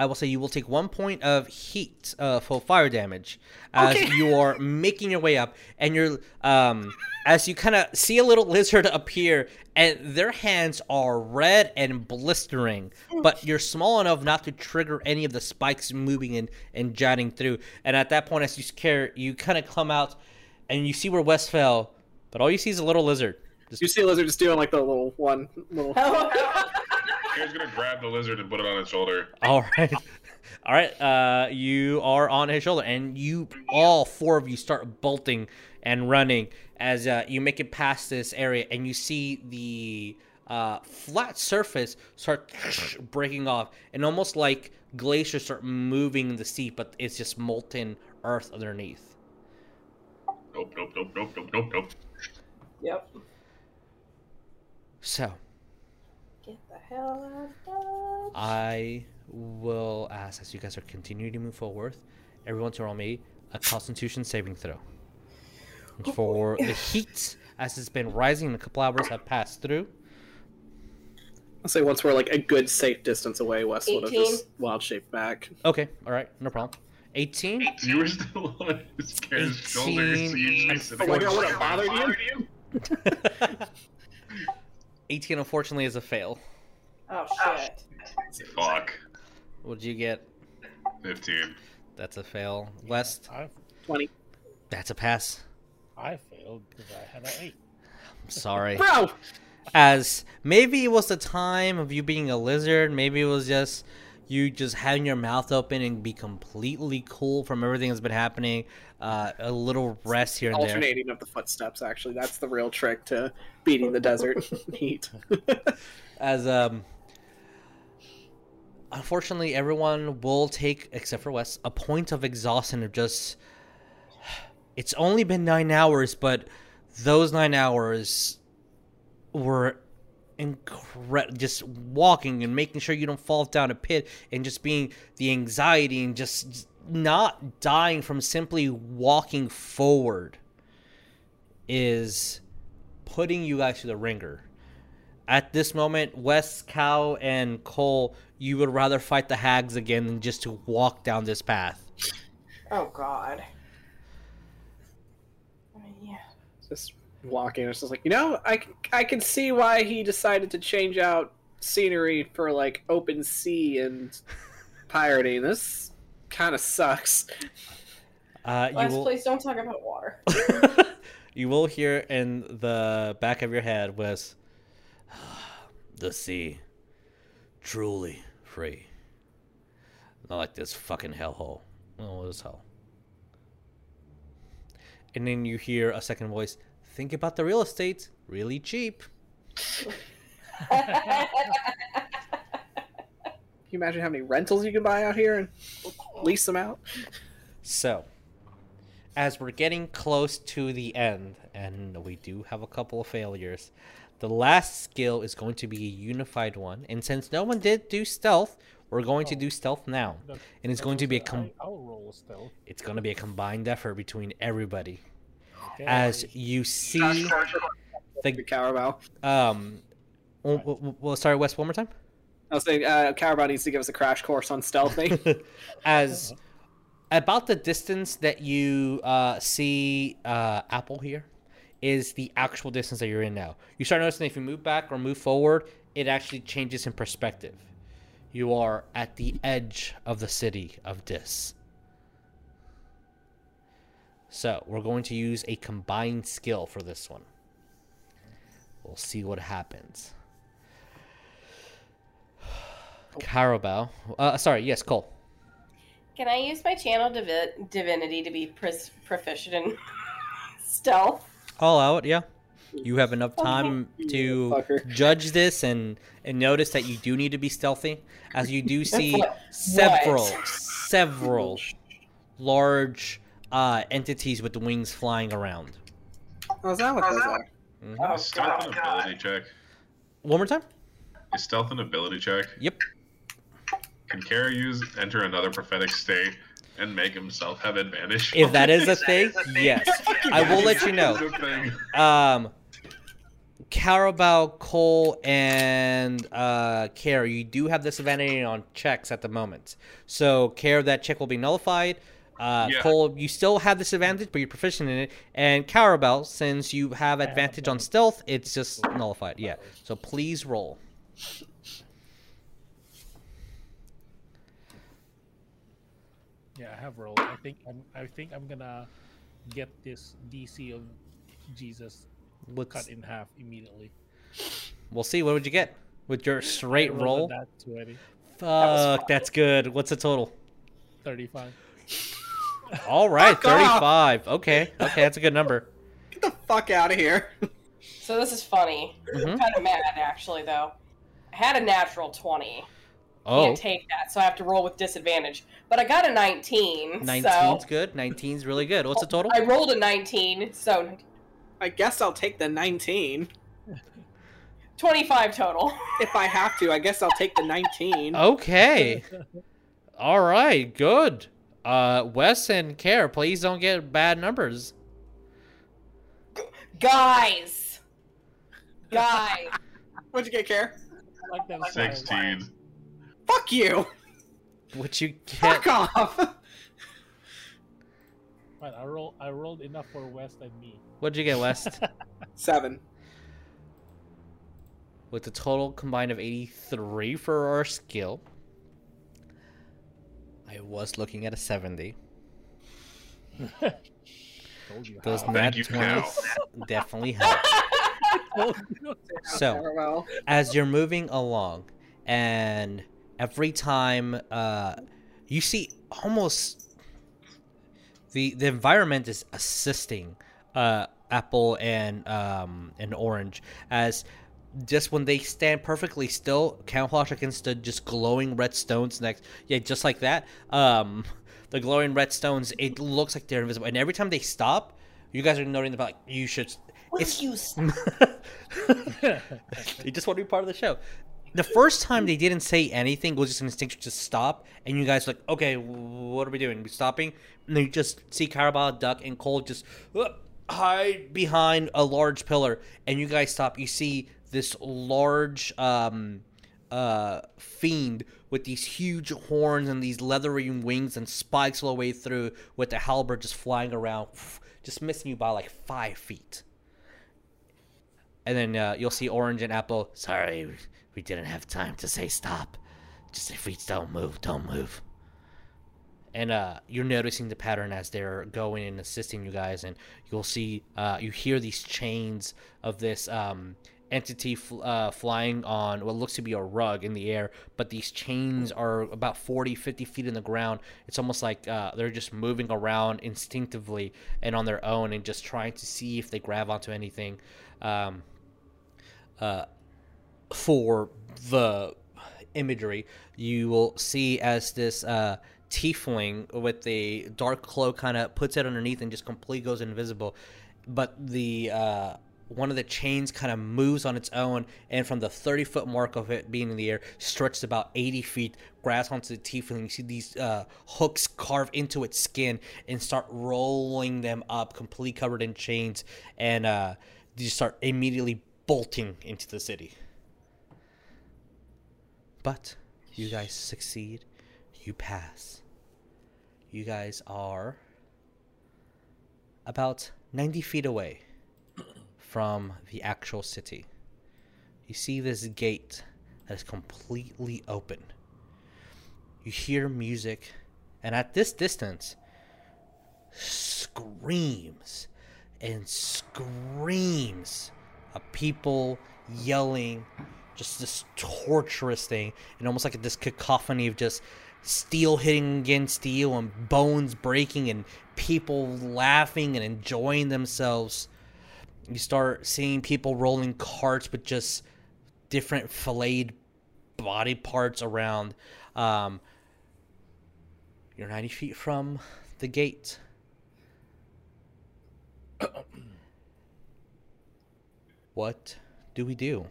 I will say, you will take one point of heat uh, for fire damage as Okay. you are making your way up, and you're um as you kind of see a little lizard appear, and their hands are red and blistering, but you're small enough not to trigger any of the spikes moving and and jutting through. And at that point, as you scare, you kind of come out, and you see where West fell, but all you see is a little lizard. You see a lizard just doing like the little one little. Here's gonna grab the lizard and put it on his shoulder. All right. All right. Uh, you are on his shoulder, and you, all four of you, start bolting and running as uh, you make it past this area, and you see the uh, flat surface start breaking off, and almost like glaciers start moving in the sea, but it's just molten earth underneath. Nope, nope, nope, nope, nope, nope, nope. Yep. So Get the hell out of Dodge. I will ask as you guys are continuing to move forward, everyone to roll me a Constitution saving throw. Oh for the heat, as it's been rising, and a couple hours have passed through. I'll say once we're like a good safe distance away, Wes would have 18. just wild shaped back. Okay, all right, no problem. 18. You were still on his scared shoulder. So you just Oh my god, would have bothered you? 18, unfortunately, is a fail. Oh shit. Fuck. What'd you get? 15. That's a fail. Wes, I, Twenty. that's a pass. I failed because I had an eight. I'm sorry. Bro! as maybe it was the time of you being a lizard maybe it was just you just having your mouth open and be completely cool from everything that's been happening uh, a little rest here and there Alternating of the footsteps, actually. That's the real trick to beating the desert heat. as um unfortunately everyone will take except for wes a point of exhaustion of just it's only been nine hours but those nine hours were incredible just walking and making sure you don't fall down a pit and just being the anxiety and just not dying from simply walking forward is putting you guys to the ringer at this moment, Wes, Cow, and Cole, you would rather fight the hags again than just to walk down this path. Oh god. Yeah. just walking. It's just like, you know, I I can see why he decided to change out scenery for like open sea and pirating. This kind of sucks. Uh, you Wes, will please don't talk about water. you will hear in the back of your head was the sea truly free. Not like this fucking hellhole. Oh, this hell. And then you hear a second voice. Think about the real estate. Really cheap. Can you imagine how many rentals you can buy out here and lease them out? So, as we're getting close to the end, and we do have a couple of failures, the last skill is going to be a unified one. And since no one did do stealth, we're going to do stealth now, That- and it's going to be a a- com- I, I'll roll still. it's going to be a combined effort between everybody. Okay. As you see the Cowrabao. um, we'll, we'll, we'll start Wes one more time. I was saying, uh, Cowrabao needs to give us a crash course on stealthing. as about the distance that you uh, see uh, Apple here is the actual distance that you're in now. You start noticing if you move back or move forward, it actually changes in perspective. You are at the edge of the city of Dis. So we're going to use a combined skill for this one. We'll see what happens. Cowrabao. Uh, sorry, yes, Cole. Can I use my channel divi- divinity to be pres- proficient in stealth? All out, yeah. You have enough time to judge this and and notice that you do need to be stealthy, as you do see several, several large uh, entities with wings flying around. oh, is that what those are? Oh, stealth an ability check? One more time. Is stealth an ability check? Yep. Can Kara use enter another prophetic state and make himself have advantage? If that is a thing, yes. I will let you know. It's. Um, Cowrabao, Cole, and uh, Kaer, you do have disadvantage on checks at the moment. So, Kaer, that check will be nullified. Uh, Yeah. Cole, you still have this advantage, but you're proficient in it. And Cowrabao, since you have advantage on stealth, it's just nullified. Yeah. So, please roll. Yeah, I have rolled. I think I'm. I think I'm gonna get this DC of Jesus What's, cut in half immediately. we'll see. What would you get with your straight I roll? nat 20, Fuck, that's good. What's the total? 35. All right, Fuck off. 35. Okay, okay, that's a good number. Get the fuck out of here. So this is funny. Mhm. I'm kind of mad actually, though. I had a natural 20. Oh, Can't take that, so I have to roll with disadvantage. But I got a 19. 19's so good. 19's really good. What's the total? I rolled a 19, so I guess I'll take the 19. 25 total. If I have to, I guess I'll take the 19. Okay. All right, good. Uh, Wes and Kaer, please don't get bad numbers. Guys! Guys! What'd you get, Kaer? Like that. Sixteen. Fuck you! What you get? Fuck off! Right, I roll. I rolled enough for Wes and me. What'd you get, Wes? Seven. With a total combined of 83 for our skill. I was looking at a 70. Told you. Those how. nat Thank you, Cal. 20s definitely help. So, as you're moving along and every time uh, you see almost the the environment is assisting uh, apple and um, and orange as just when they stand perfectly still camouflage against the just glowing red stones next yeah just like that um the glowing red stones it looks like they're invisible and every time they stop you guys are noting about like you should it's you they just want to be part of the show. The first time they didn't say anything was just an instinct to stop, and you guys were like, okay, what are we doing? We stopping? And then you just see Cowrabao, Duck, and Cole just uh, hide behind a large pillar, and you guys stop. You see this large um, uh, fiend with these huge horns and these leathery wings and spikes all the way through, with the halberd just flying around, just missing you by like five feet and then uh, you'll see orange and apple. Sorry, we didn't have time to say stop. Just if we don't move, don't move. And uh, you're noticing the pattern as they're going and assisting you guys, and you'll see, uh, you hear these chains of this um, entity fl- uh, flying on what looks to be a rug in the air, but these chains are about 40, 50 feet in the ground. It's almost like uh, they're just moving around instinctively and on their own, and just trying to see if they grab onto anything. Um, uh, for the imagery, you will see as this uh, tiefling with the dark cloak kind of puts it underneath and just completely goes invisible. But the uh, one of the chains kind of moves on its own, and from the 30 foot mark of it being in the air, stretches about 80 feet, grabs onto the tiefling. You see these uh, hooks carve into its skin and start rolling them up, completely covered in chains, and uh, you start immediately bolting into the city. But you guys succeed. You pass. You guys are about 90 feet away from the actual city. You see this gate that is completely open. You hear music, and at this distance, screams and screams of people yelling, just this torturous thing, and almost like this cacophony of just steel hitting against steel and bones breaking and people laughing and enjoying themselves. You start seeing people rolling carts with just different filleted body parts around. Um, you're 90 feet from the gate. what do we do?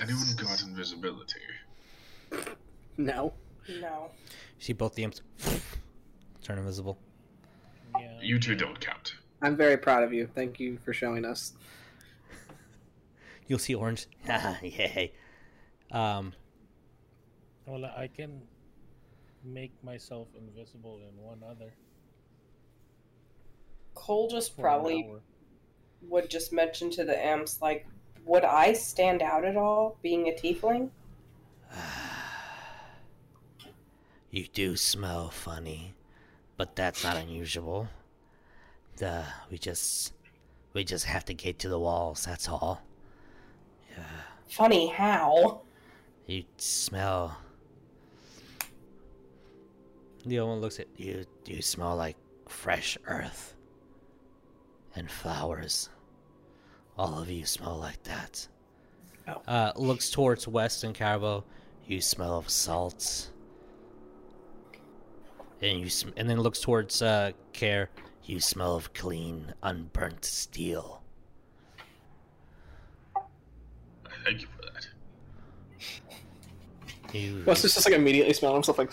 Anyone got invisibility? No. No. You see both the imps turn invisible. Yeah. You two don't count. I'm very proud of you. Thank you for showing us. You'll see orange. Yay. Um, Well, I can make myself invisible in one other. Cole just for probably would just mention to the amps like, would I stand out at all being a tiefling? You do smell funny, but that's not unusual. The we just we just have to get to the walls. That's all. Yeah. Funny how? You smell. the other one looks at You you smell like fresh earth and flowers. All of you smell like that. uh, looks towards Wes and Cowrabao. You smell of salts. and you sm- and then looks towards uh, Kaer. You smell of clean, unburnt steel. Thank you for that. You Wes is just like immediately smelling himself like.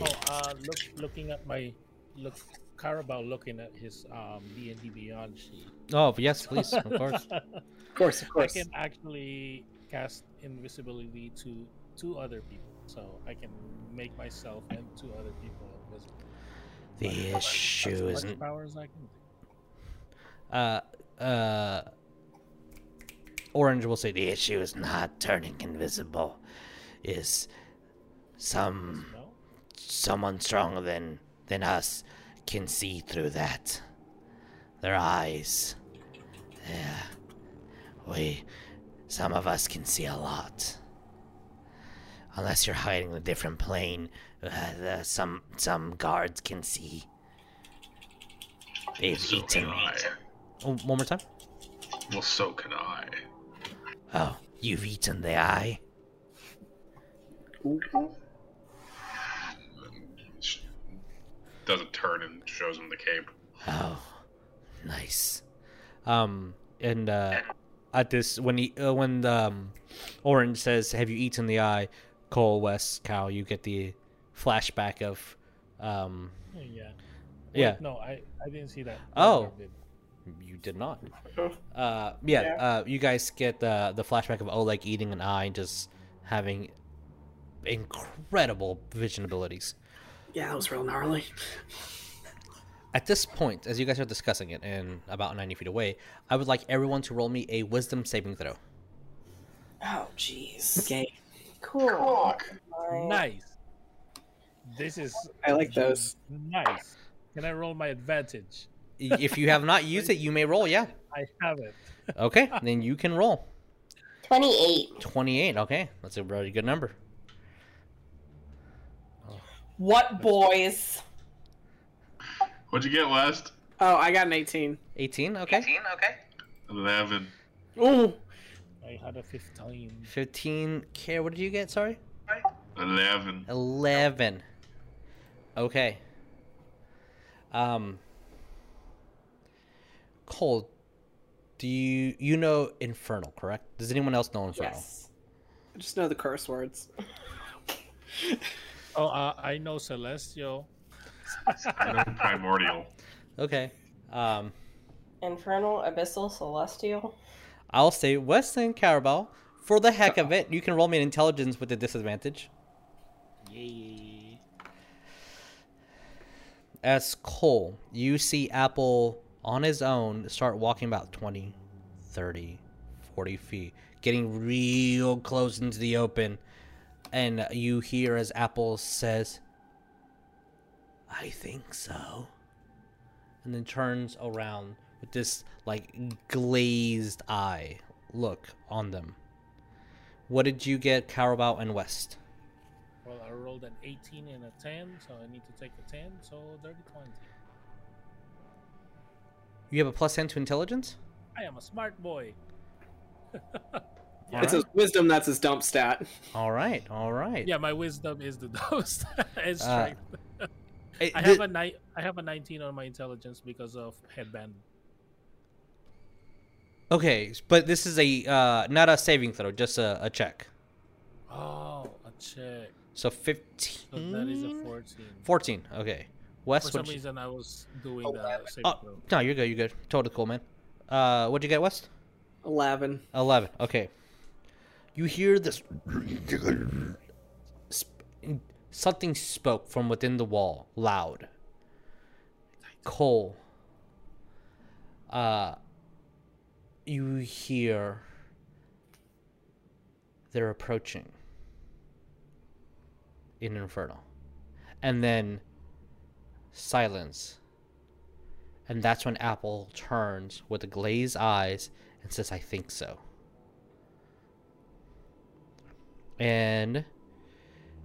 Oh, uh, look, looking at my look, Cowrabao looking at his um D and D Beyond sheet. Oh yes, please, of course. Of course, of course. I can actually cast invisibility to two other people, so I can make myself and two other people invisible. The That's issue as much isn't power as I can do. Uh, uh, Orange will say the issue is not turning invisible. Is some No? someone stronger than than us can see through that. Their eyes. Yeah. We some of us can see a lot. Unless you're hiding in a different plane, uh, the, some some guards can see. They've So eaten. can I. Oh, one more time. Well, so can I. Oh, you've eaten the eye. Doesn't turn and shows him the cape. Oh, nice. Um, and uh, at this when he uh, when um, Orange says, "Have you eaten the eye?" Cole, Wes, Cal, you get the flashback of, um, Yeah. Wait, yeah. No, I I didn't see that. Oh. Did. You did not. Uh, yeah, Yeah. Uh, you guys get the the flashback of Oleg eating an eye and just having incredible vision abilities. Yeah, that was real gnarly. At this point, as you guys are discussing it and about 90 feet away, I would like everyone to roll me a wisdom saving throw. Oh, jeez. Okay. Cool. Nine. Nice. This is. I like those. Nice. Can I roll my advantage? If you have not used it, you may roll, yeah. I have it. Okay, then you can roll. 28. 28, okay. That's a very good number. What boys? What'd you get, Wes? Oh, I got an 18. 18, okay. 18? Okay. Eleven. Oh, I had a 15. 15. Kaer, what did you get? Sorry? Eleven. 11. Okay. Um. Cole, do you you know Infernal, correct? Does anyone else know Infernal? Yes. I just know the curse words. Oh, uh, I know Celestial. I know primordial. Okay. Um, Infernal, Abyssal, Celestial. I'll say Weston Cowrabao. For the heck of it, you can roll me an intelligence with a disadvantage. Yay. As Cole, you see Apple on his own start walking about 20, 30, 40 feet, getting real close into the open. And you hear as Apple says, I think so. And then turns around with this, like, glazed eye look on them. What did you get, Cowrabao and Wes? Well, I rolled an 18 and a 10, so I need to take a 10, so dirty 20. You have a plus 10 to intelligence? I am a smart boy. It's his wisdom that's his dump stat. All right, all right. Yeah, my wisdom is the most and Uh, strength. Hey, I thi- have a ni- I have a 19 on my intelligence because of headband. Okay, but this is a uh, not a saving throw, just a, a check. Oh, a check. So 15. So that is a 14. 14. Okay. For some you- reason, I was doing the saving Oh, throw. no, you're good. You're good. Totally cool, man. Uh, what'd you get, Wes? Eleven. 11. Okay. You hear this. Something spoke from within the wall, loud. Cole. Uh, you hear. They're approaching. In Inferno. And then. Silence. And that's when Apple turns with glazed eyes and says, I think so. And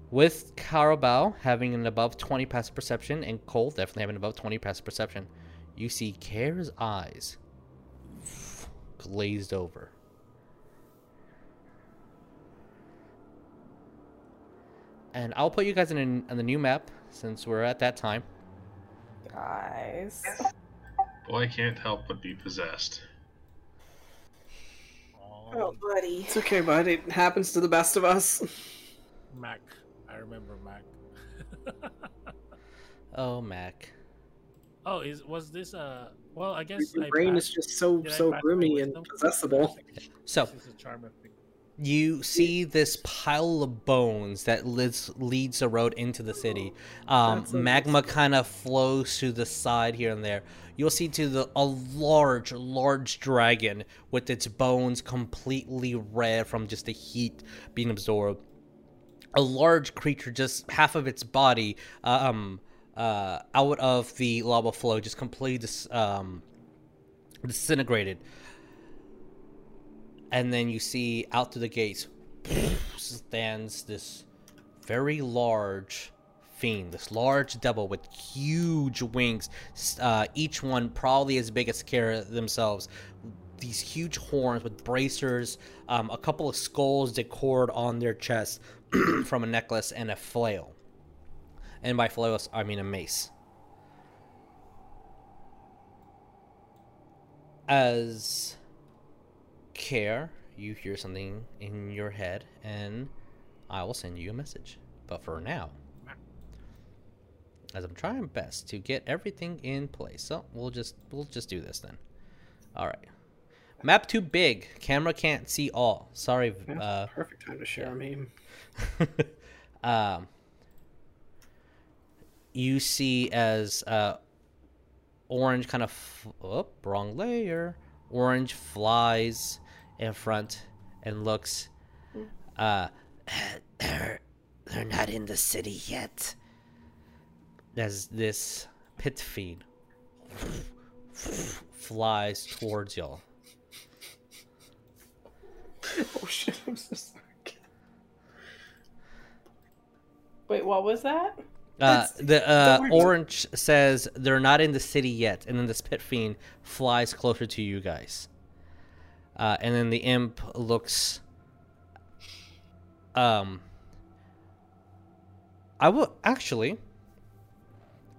with Cowrabao having an above 20 passive perception and Cole definitely having above 20 passive perception, you see Kaer's eyes glazed over. And I'll put you guys in, an, on the new map since we're at that time. Guys. Boy can't help but be possessed. Oh, um, buddy. It's okay, bud. It happens to the best of us. Mac. I remember Mac. Oh, Mac. oh, is was this a? Well, I guess Your I brain is just so so pass my roomy and wisdom? possessible. So, This is a charm thing. You see this pile of bones that leads leads the road into the city. Um, magma kind of flows to the side here and there. You'll see to the a large, large dragon with its bones completely red from just the heat being absorbed. A large creature, just half of its body, um, uh, out of the lava flow, just completely dis- um, disintegrated and then you see out through the gates stands this very large fiend, this large devil with huge wings, uh, each one probably as big as Kara themselves. These huge horns with bracers, um, a couple of skulls decored on their chest from a necklace, and a flail. And by flail, I mean a mace. As Kaer, you hear something in your head, and I will send you a message. But for now, as I'm trying best to get everything in place, so we'll just we'll just do this then. All right. Map too big. Camera can't see all. Sorry. Uh, perfect time to share a meme. um, you see as uh, orange kind of f- oh, wrong layer. Orange flies in front and looks. Uh, They're, they're not in the city yet. as this pit fiend flies towards y'all. Oh shit! I'm so sorry. Wait, what was that? Uh, the uh, orange says they're not in the city yet, and then this pit fiend flies closer to you guys. Uh, and then the imp looks. Um. I will actually.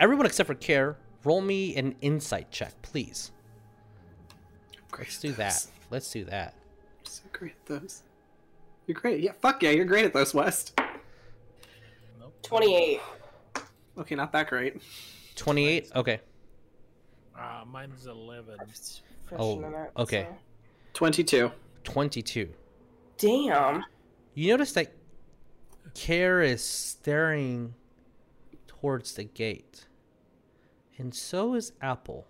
Everyone except for Kaer, roll me an insight check, please. Great Let's do those. that. Let's do that. So great at those. You're great. Yeah, fuck yeah, you're great at those, Wes. 28. Okay, not that great. 28? Okay. Uh, mine's 11. Oh, okay. so- 22. 22. Damn. You notice that Kaer is staring towards the gate. And so is Apple.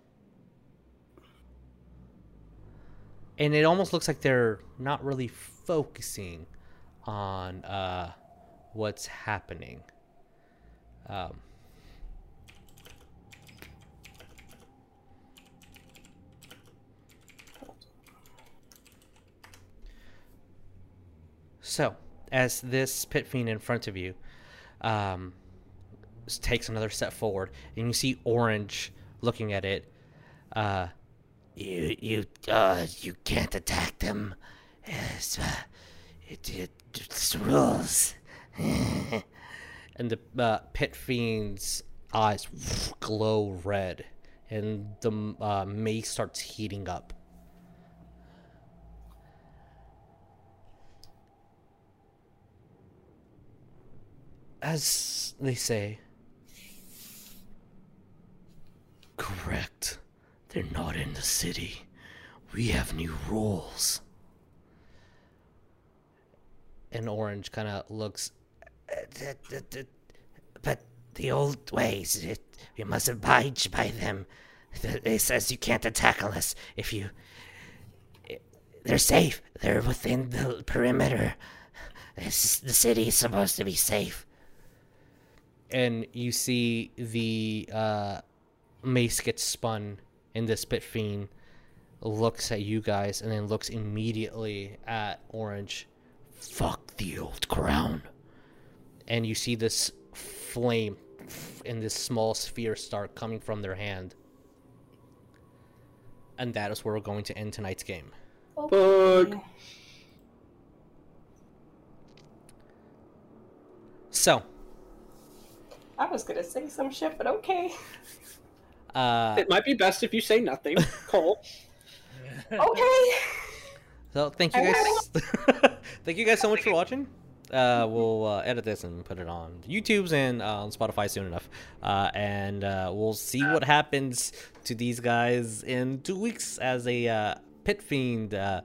And it almost looks like they're not really focusing on uh, what's happening. Um, So, as this pit fiend in front of you um, takes another step forward, and you see Orange looking at it, uh, You, you, uh, you can't attack them. It's, uh, it, it, it's rules. and the uh, pit fiend's eyes glow red, and the uh, mace starts heating up. As they say, Correct. They're not in the city. We have new rules. and Orange kind of looks But the old ways, it, we must abide by them. Th- It says you can't attack unless if you. They're safe. They're within the perimeter. The city is supposed to be safe. And you see the uh, mace get spun, and this pit fiend looks at you guys, and then looks immediately at Orange, Fuck the old crown. and you see this flame in this small sphere start coming from their hand, and that is where we're going to end tonight's game. Bug. So, I was gonna say some shit, but okay. uh, It might be best if you say nothing, Cole. Okay. So thank you guys. thank you guys so much for watching. Uh, we'll uh, edit this and put it on YouTube's and uh, on Spotify soon enough. Uh, and uh, we'll see what happens to these guys in two weeks as a uh, pit fiend uh,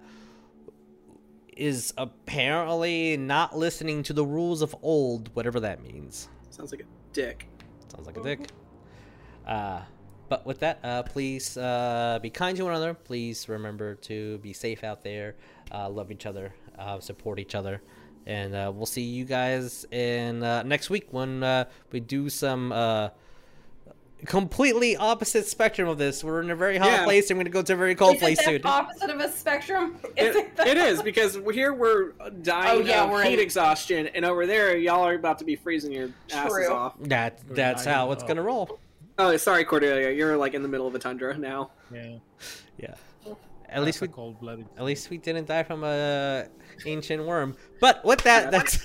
is apparently not listening to the rules of old, whatever that means. Sounds like a dick. Sounds like a dick. Uh, but with that, uh, please uh, be kind to one another. Please remember to be safe out there. Uh, love each other. Uh, support each other. And uh, we'll see you guys in uh, next week when uh, we do some uh, completely opposite spectrum of this. We're in a very hot Yeah. place, and we're gonna go to a very cold Is place it soon. opposite of a spectrum? Is It, that- it is because here we're dying Oh, yeah, of we're heat in- exhaustion, and over there y'all are about to be freezing your asses True. off. That that's how it's gonna roll. Oh, sorry, Cordelia. You're like in the middle of a tundra now. Yeah. Yeah. At least we cold blooded. At least we didn't die from a ancient worm. But with that, that's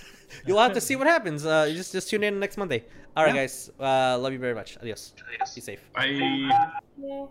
you'll have to see what happens. Uh, just just tune in next Monday. All right, Yeah. guys. Uh, love you very much. Adios. Adios. Be safe. Bye. Yeah.